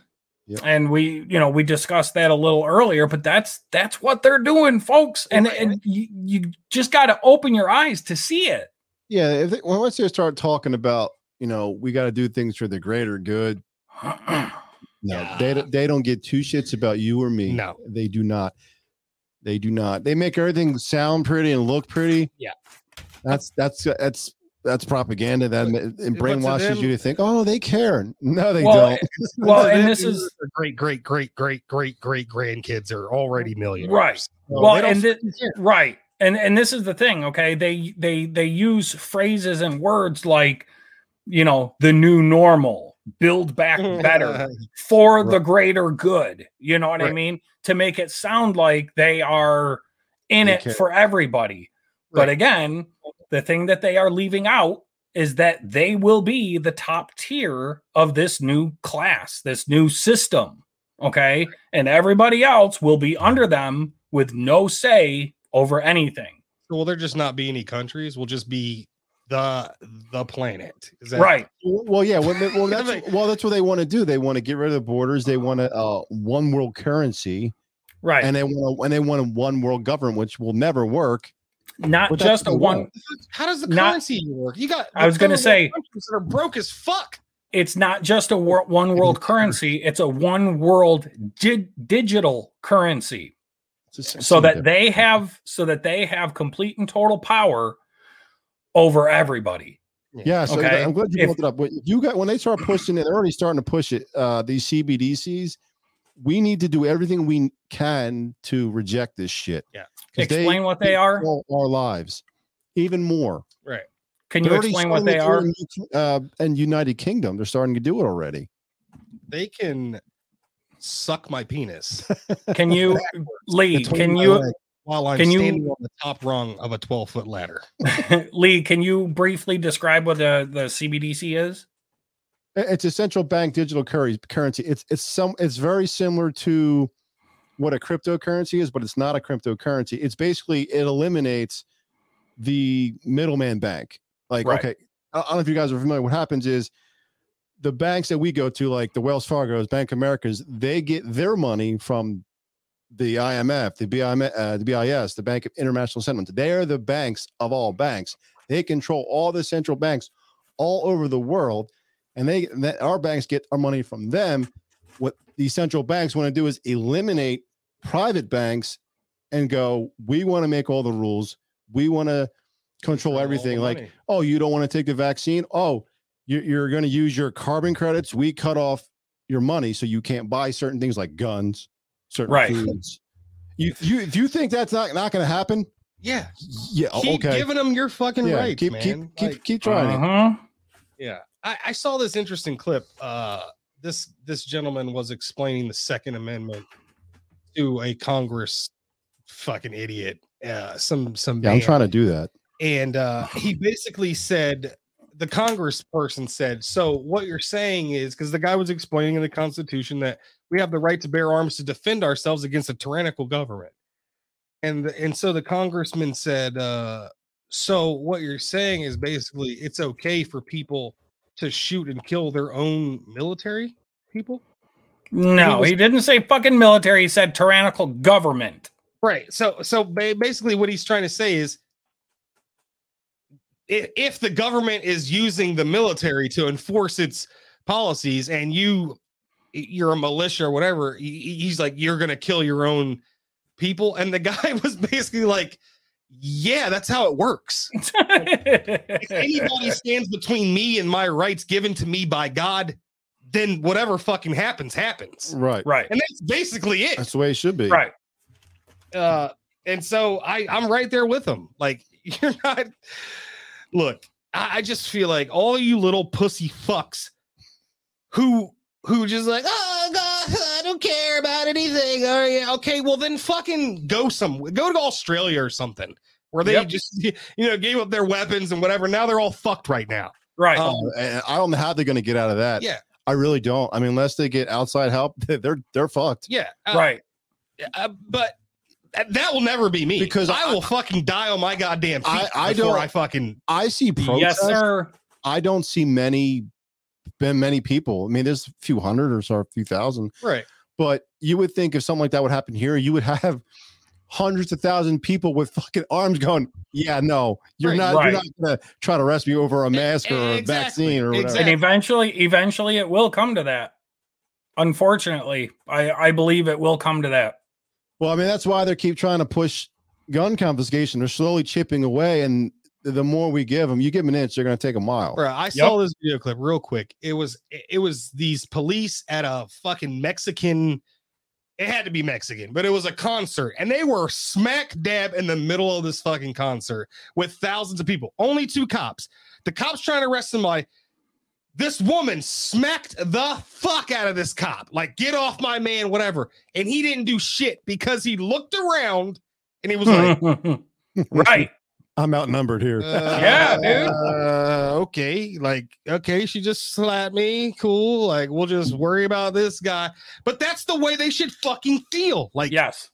And we, you know, we discussed that a little earlier, but that's that's what they're doing, folks. And and you, you just got to open your eyes to see it. Yeah, if they, well, once they start talking about, you know, we got to do things for the greater good. No, they don't- they don't get two shits about you or me. No. they do not. They do not. They make everything sound pretty and look pretty. Yeah. That's that's that's that's propaganda that ma- it brainwashes them- you to think, oh, they care. No, they Well, don't. well, and this your is great, great, great, great, great, great grandkids are already millionaires. right So well and thi- fucking care. right and and this is the thing okay they they they use phrases and words like you know the new normal build back better for the greater good you know what i mean to make it sound like they are in They it care. for everybody but again the thing that they are leaving out is that they will be the top tier of this new class this new system okay and everybody else will be under them with no say over anything Will there just not be any countries? We'll just be the the planet. Is that right Well, yeah. Well, well, that's well, that's what they want to do. They want to get rid of the borders. They want a uh, one world currency, right and they want to, and they want a one world government, which will never work. Not But just a one. How does the Not- currency work? You got. I was gonna say- that are broke as fuck. it's not just a wor- one world currency it's a one world di- digital currency so that they have so that they have complete and total power over everybody Yeah, so Okay. I'm glad you If- brought it up. But you got when they start pushing it, they're already starting to push it. Uh, these CBDCs, we need to do everything we can to reject this shit. Yeah. 'Cause Explain what they are. Our lives, even more. Right. can you explain what they are it in, Uh, and United Kingdom, they're starting to do it already. They can suck my penis. can you lee can you legs while I'm can you- standing on the top rung of a 12 foot ladder? lee can you briefly describe what the the cbdc is It's a central bank digital currency. It's it's some it's very similar to what a cryptocurrency is, but it's not a cryptocurrency. It's basically it eliminates the middleman bank. Like, Right. okay, I don't know if you guys are familiar. What happens is the banks that we go to, like the Wells Fargo's, Bank of America's, they get their money from the IMF, the BIM, uh, the BIS, the Bank of International Settlements. They are the banks of all banks. They control all the central banks all over the world, and they that our banks get our money from them. What these central banks want to do is eliminate private banks and go. We want to make all the rules. We want to control everything. Like, money. oh, you don't want to take the vaccine. Oh, you're, you're going to use your carbon credits. We cut off your money so you can't buy certain things like guns, certain Right. foods. You you do you think that's not not going to happen? Yeah. Yeah. Keep okay. giving them your fucking Yeah, rights, keep man. keep keep Like, keep trying uh-huh Yeah, I, I saw this interesting clip. Uh, this this gentleman was explaining the Second Amendment to a Congress fucking idiot. Uh, some some Yeah, I'm trying to do that. and uh, he basically said the congressperson said so what you're saying is because the guy was explaining in the constitution that we have the right to bear arms to defend ourselves against a tyrannical government and the- and so the congressman said uh so what you're saying is basically it's okay for people to shoot and kill their own military people no was- he didn't say fucking military he said tyrannical government Right. So so basically what he's trying to say is if the government is using the military to enforce its policies and you you're a militia or whatever he- he- he's like you're to kill your own people and the guy was basically like yeah that's how it works. If anybody stands between me and my rights given to me by god then whatever fucking happens happens. Right. right. And that's basically it. That's the way it should be. right. Uh and so i i'm right there with them. Like you're not look I, I just feel like all you little pussy fucks who who just like oh god i don't care about anything oh yeah okay well then fucking go some go to australia or something where they Yep. just you know gave up their weapons and whatever now they're all fucked right now right Um, I don't know how they're going to get out of that. yeah I really don't. I mean, unless they get outside help, they're they're fucked. yeah uh, right uh, but that, that will never be me Because I will fucking die on my goddamn feet I- I before don't- I fucking I see protests. yes sir I don't see many, been many people. I mean, there's a few hundred or so, a few thousand, Right. but you would think if something like that would happen here, you would have hundreds of thousand people with fucking arms going, yeah, no, you're Right. not, Right. you're not gonna try to arrest me over a mask or a vaccine or whatever. And eventually, eventually, it will come to that. Unfortunately, I I believe it will come to that. Well, I mean, that's why they keep trying to push gun confiscation. They're slowly chipping away, and the more we give them, you give them an inch, they're going to take a mile. Bro, I saw this video clip real quick. It was it was these police at a fucking Mexican. It had to be Mexican, but it was a concert, and they were smack dab in the middle of this fucking concert with thousands of people. Only two cops. The cops trying to arrest somebody. This woman smacked the fuck out of this cop. Like, get off my man, whatever. And he didn't do shit because he looked around and he was like, right. I'm outnumbered here. yeah, dude. Uh, okay, like okay, she just slapped me. Cool. Like we'll just worry about this guy. But that's the way they should fucking feel. Like yes,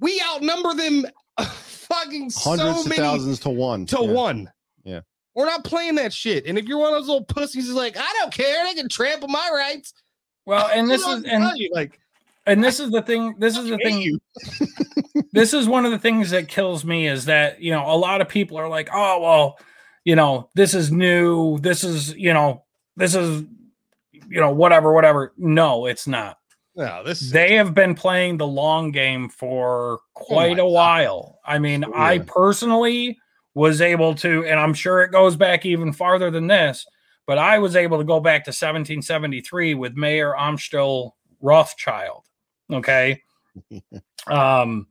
we outnumber them. uh, fucking Hundreds so of many thousands to one. to Yeah. one. Yeah. We're not playing that shit. And if you're one of those little pussies, who's like, I don't care. They can trample my rights. Well, and this is and you, like and this is the thing. This is the thing. this is one of the things that kills me is that you know a lot of people are like, oh well, you know this is new. This is you know this is you know whatever whatever. No, it's not. No, this they have been playing the long game for quite a while. I mean, I personally was able to, and I'm sure it goes back even farther than this, but I was able to go back to 1773 with Mayer Amschel Rothschild. Okay. um,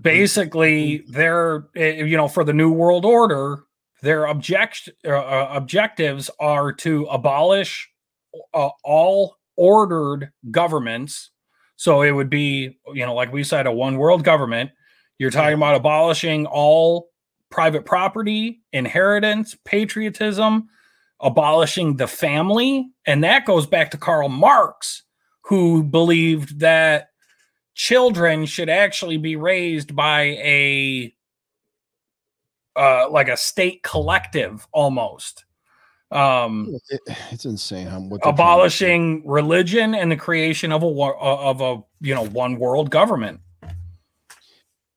basically, their, eh, you know, for the New World Order, their object, uh, uh, objectives are to abolish uh, all ordered governments. So it would be, you know, like we said, a one world government. You're talking about abolishing all private property, inheritance, patriotism, abolishing the family. And that goes back to Karl Marx, who believed that children should actually be raised by a uh, like a state collective almost. Um It- it's insane how what they're trying to- abolishing religion and the creation of a wa- of a you know one world government.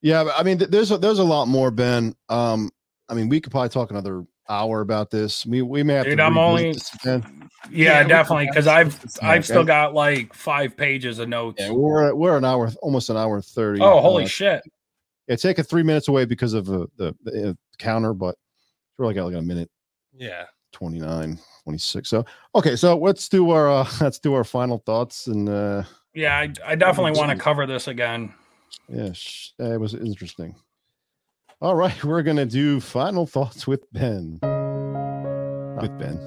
Yeah, I mean, there's a, there's a lot more, Ben. Um, I mean, we could probably talk another hour about this. We we may have Dude, to. I'm only- this again. yeah, we definitely because i've i've Okay. still got like five pages of notes Yeah, we're we're an hour, almost an hour thirty. oh holy Uh, shit Yeah, take it three minutes away because of the the, the uh, counter, but it's really got like a minute Yeah. 29, 26. So okay, so let's do our uh, let's do our final thoughts and uh yeah i, I definitely want to cover this again yeah, uh, it was interesting. All right, we're gonna do final thoughts with Ben. Ah. With Ben.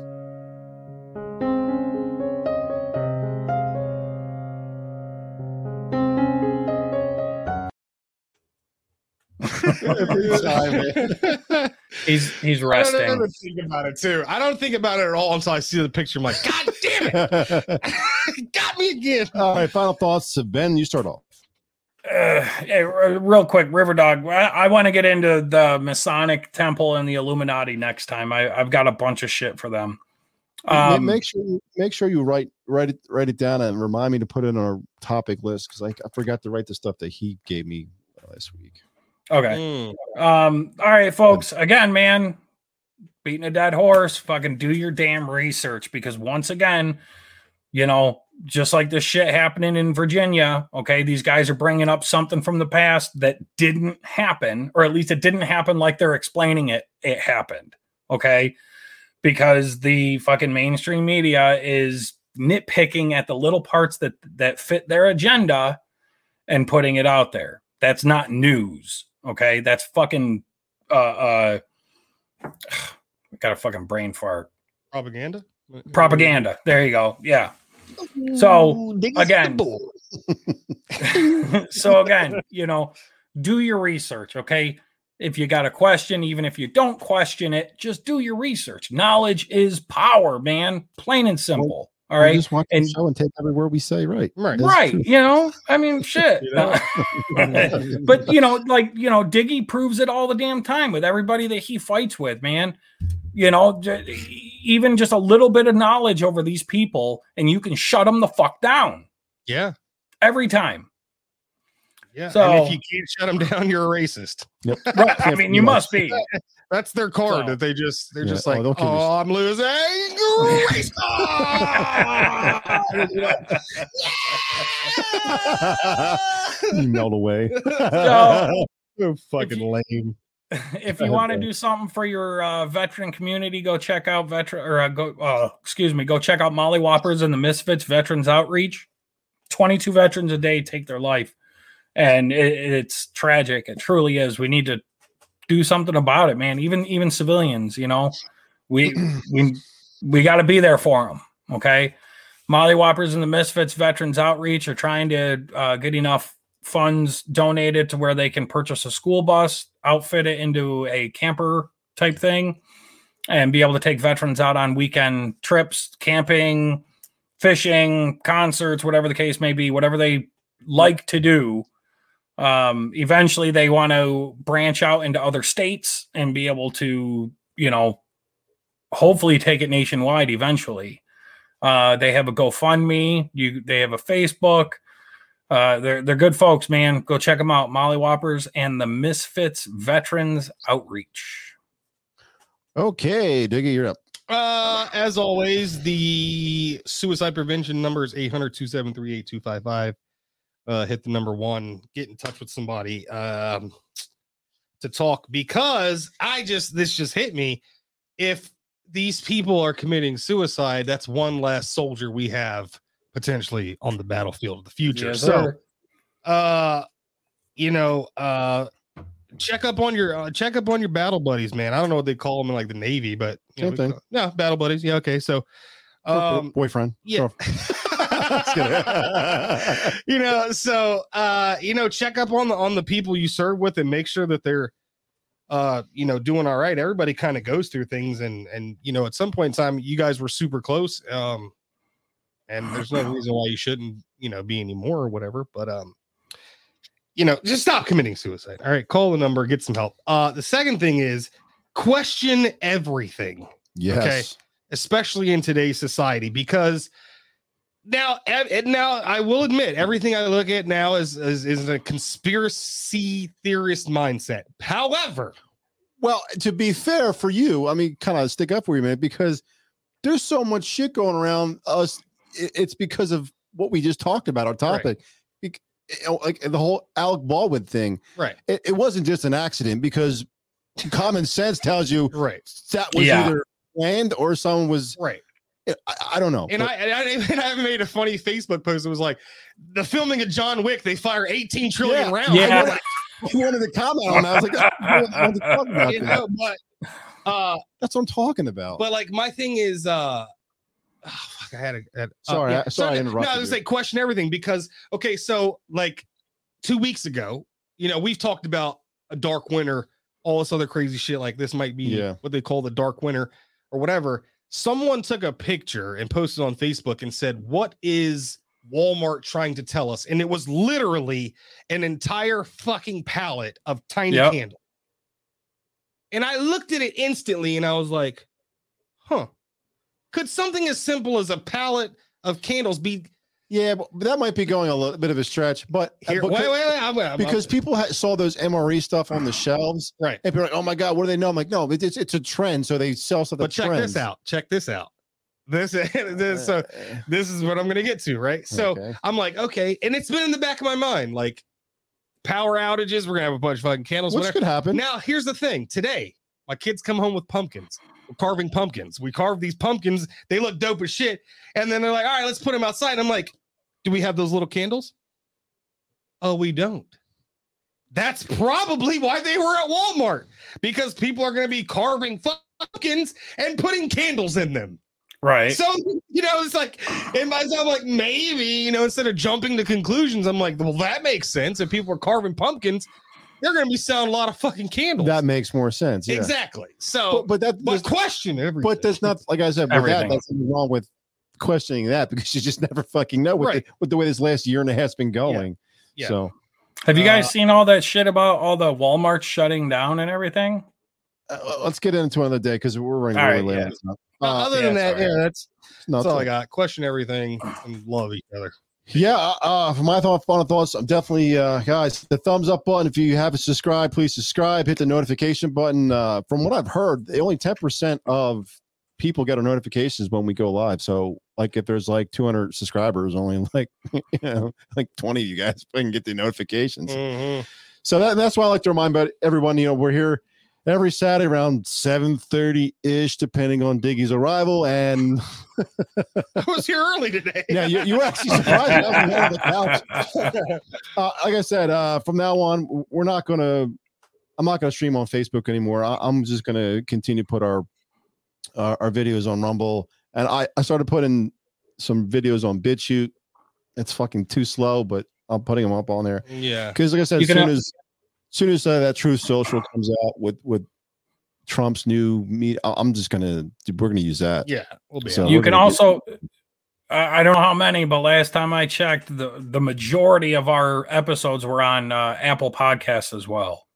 Every time, man. he's he's I don't resting ever think about it too. I don't think about it at all until I see the picture. I'm like, God damn it, got me again. All right, final thoughts. Of Ben, you start off. Uh, real quick, River Dog. I, I want to get into the Masonic Temple and the Illuminati next time. I, I've got a bunch of shit for them. Um, make sure you make sure you write write it write it down and remind me to put it on our topic list because I, I forgot to write the stuff that he gave me last week. Okay. Um, all right, folks. Again, man, beating a dead horse. Fucking do your damn research because once again, you know, just like this shit happening in Virginia, okay, these guys are bringing up something from the past that didn't happen, or at least it didn't happen like they're explaining it. It happened, okay, because the fucking mainstream media is nitpicking at the little parts that that fit their agenda and putting it out there. That's not news. Okay. That's fucking uh uh I got a fucking brain fart. Propaganda. Propaganda. There you go. Yeah. So again, so again, you know, do your research, okay? If you got a question, even if you don't question it, just do your research. Knowledge is power, man. Plain and simple. All You right. just watch the show and take every word we say. Right. Right. That's right true. you know i mean shit but you know like you know diggy proves it all the damn time with everybody that he fights with man you know, j- even just a little bit of knowledge over these people, and you can shut them the fuck down Yeah. every time. Yeah. So- and if you can't shut them down, you're a racist. Yep. Right. I mean, you must be. That's their card So- that they just they're Yeah, just oh, like, they'll oh. I'm losing. you melt away. So- so fucking lame. if you want to do something for your uh, veteran community, go check out veteran or uh, go uh, excuse me, go check out Molly Whoppers and the Misfits Veterans Outreach. Twenty two veterans a day take their life, and it, it's tragic. It truly is. We need to do something about it, man. Even even civilians, you know, we we we got to be there for them. Okay, Molly Whoppers and the Misfits Veterans Outreach are trying to uh, get enough funds donated to where they can purchase a school bus, outfit it into a camper type thing, and be able to take veterans out on weekend trips, camping, fishing, concerts, whatever the case may be, whatever they like to do. Um, eventually, they want to branch out into other states and be able to, you know, hopefully take it nationwide eventually. Uh, they have a GoFundMe. You they have a Facebook. Uh, they're they're good folks, man. Go check them out. Molly Whoppers and the Misfits Veterans Outreach. Okay, Diggy, you're up. Uh, as always, the suicide prevention number is 800 273 8255. Uh, hit the number one, get in touch with somebody um, to talk because I just, this just hit me. If these people are committing suicide, that's one less soldier we have potentially on the battlefield of the future. Yes, so, uh, you know, uh, check up on your uh, check up on your battle buddies, man. I don't know what they call them in like the Navy, but you know, we yeah, battle buddies. Yeah, okay. So, um, boyfriend. yeah. You know, so uh, you know, check up on the on the people you serve with and make sure that they're uh, you know, doing all right. Everybody kind of goes through things and and you know, at some point in time, you guys were super close. Um, and there's no reason why you shouldn't, you know, be anymore or whatever. But um, you know, just stop committing suicide. All right, call the number, get some help. Uh, the second thing is question everything yes. Okay? Especially in today's society because now and now I will admit everything I look at now is is, is a conspiracy theorist mindset. However, Well, to be fair for you, I mean, kind of stick up for you, man, because there's so much shit going around us. It's because of what we just talked about, our topic. Bec- you know, Like the whole Alec Baldwin thing. right, It, it wasn't just an accident because common sense tells you right, that was Yeah. either planned or someone was. right. I, I don't know. And but- I, and I and I made a funny Facebook post. It was like the filming of John Wick. They fire 18 trillion Yeah. rounds. Yeah. I wanted- wanted to comment on that. I was like, I don't to talk about you that. know, but uh, That's what I'm talking about. but like my thing is uh oh, fuck, I had a had, uh, Sorry, I- sorry I No, I was you. like question everything because okay, so like two weeks ago, you know, we've talked about a dark winter, all this other crazy shit. Like this might be Yeah. what they call the dark winter or whatever. Someone took a picture and posted on Facebook and said, What is Walmart trying to tell us? And it was literally an entire fucking pallet of tiny Yep. candles. And I looked at it instantly and I was like, huh. Could something as simple as a pallet of candles be Yeah, but that might be going a little bit of a stretch. But uh, here? but- wait, wait, wait. I'm, I'm- because people ha- saw those MRE stuff on the shelves, right. and people like, "Oh my god, what do they know?" I'm like, "No, it's it's a trend, so they sell stuff But check trends." this out. Check this out. This, this, so this is what I'm going to get to, right? So Okay. I'm like, okay, and it's been in the back of my mind, like power outages. We're gonna have a bunch of fucking candles. Which whatever. could happen. Now, here's the thing. Today, my kids come home with pumpkins. Carving pumpkins. We carve these pumpkins. They look dope as shit. And then they're like, all right, let's put them outside. I'm like, do we have those little candles? Oh, we don't. That's probably why they were at Walmart because people are going to be carving pumpkins and putting candles in them. Right. So, you know, it's like, in my I'm like, maybe, you know, instead of jumping to conclusions, I'm like, well, that makes sense. If people are carving pumpkins, they're going to be selling a lot of fucking candles. That makes more sense. Yeah. Exactly. So, But, but that, but there's- question everything. but there's not like I said. With that, that's nothing wrong with questioning that because you just never fucking know what Right. the, with the way this last year and a half's been going. Yeah. So Have you guys Uh, seen all that shit about all the Walmart shutting down and everything? uh, let's get into another day because we're running All really right, late. yeah. on this now. Uh, Uh, other than that, yeah, that's that's all I got. Question everything and love each other. Yeah, uh, uh, for my thought, final thoughts, I'm definitely, uh, guys, the thumbs up button. If you haven't subscribed, please subscribe. Hit the notification button. Uh, from what I've heard, the only 10% of people get our notifications when we go live. So, like, if there's like 200 subscribers, only like, you know, like 20 of you guys can get the notifications. So that, that's why I like to remind about everyone. You know, we're here every Saturday around 7:30 ish, depending on Diggy's arrival. And I was here early today. yeah, you, you were actually surprised. me. I was on the couch. uh, like I said, uh, from now on, we're not gonna. I'm not gonna stream on Facebook anymore. I, I'm just gonna continue to put our our, our videos on Rumble, and I I started putting some videos on BitChute. It's fucking too slow, but I'm putting them up on there. Yeah. Because like I said, You as soon al- as soon as uh, that Truth Social comes out with with Trump's new meet, I- I'm just gonna we're gonna use that. Yeah, we'll be. So you can also I I don't know how many, but last time I checked, the the majority of our episodes were on uh, Apple Podcasts as well.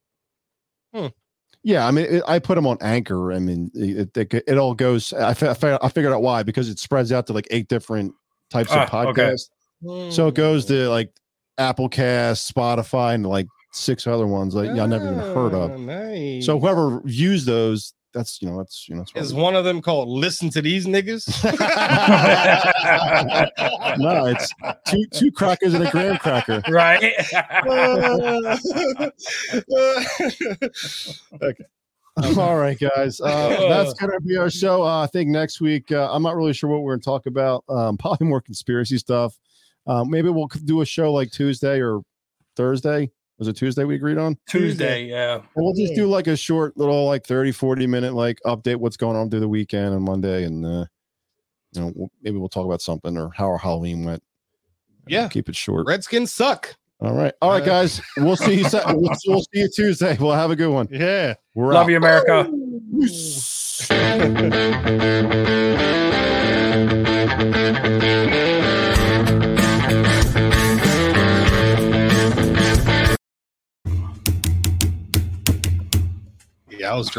Yeah, I mean, it, I put them on Anchor. I mean, it, it, it all goes. I, fi- I figured out why because it spreads out to like eight different types of Ah, okay. podcasts. So it goes to like Apple Cast, Spotify, and like six other ones like y'all never even heard Oh, of. nice. So whoever views those, that's you know, that's you know, that's Is one of them called "Listen to These Niggas"? no, it's two two crackers and a graham cracker. Right. okay. All right, guys. Uh, that's gonna be our show. Uh, I think next week. Uh, I'm not really sure what we're gonna talk about. Um, probably more conspiracy stuff. Uh, maybe we'll do a show like Tuesday or Thursday. Was it Tuesday we agreed on? Tuesday, yeah. And we'll just do like a short little like 30, 40 minute like update what's going on through the weekend and Monday. And, uh, you know, we'll, maybe we'll talk about something or how our Halloween went. Yeah. Keep it short. Redskins suck. All right. All right, Uh, guys. We'll see you. Sa- we'll, we'll see you Tuesday. We'll have a good one. Yeah. We're Love out. you, America. I was.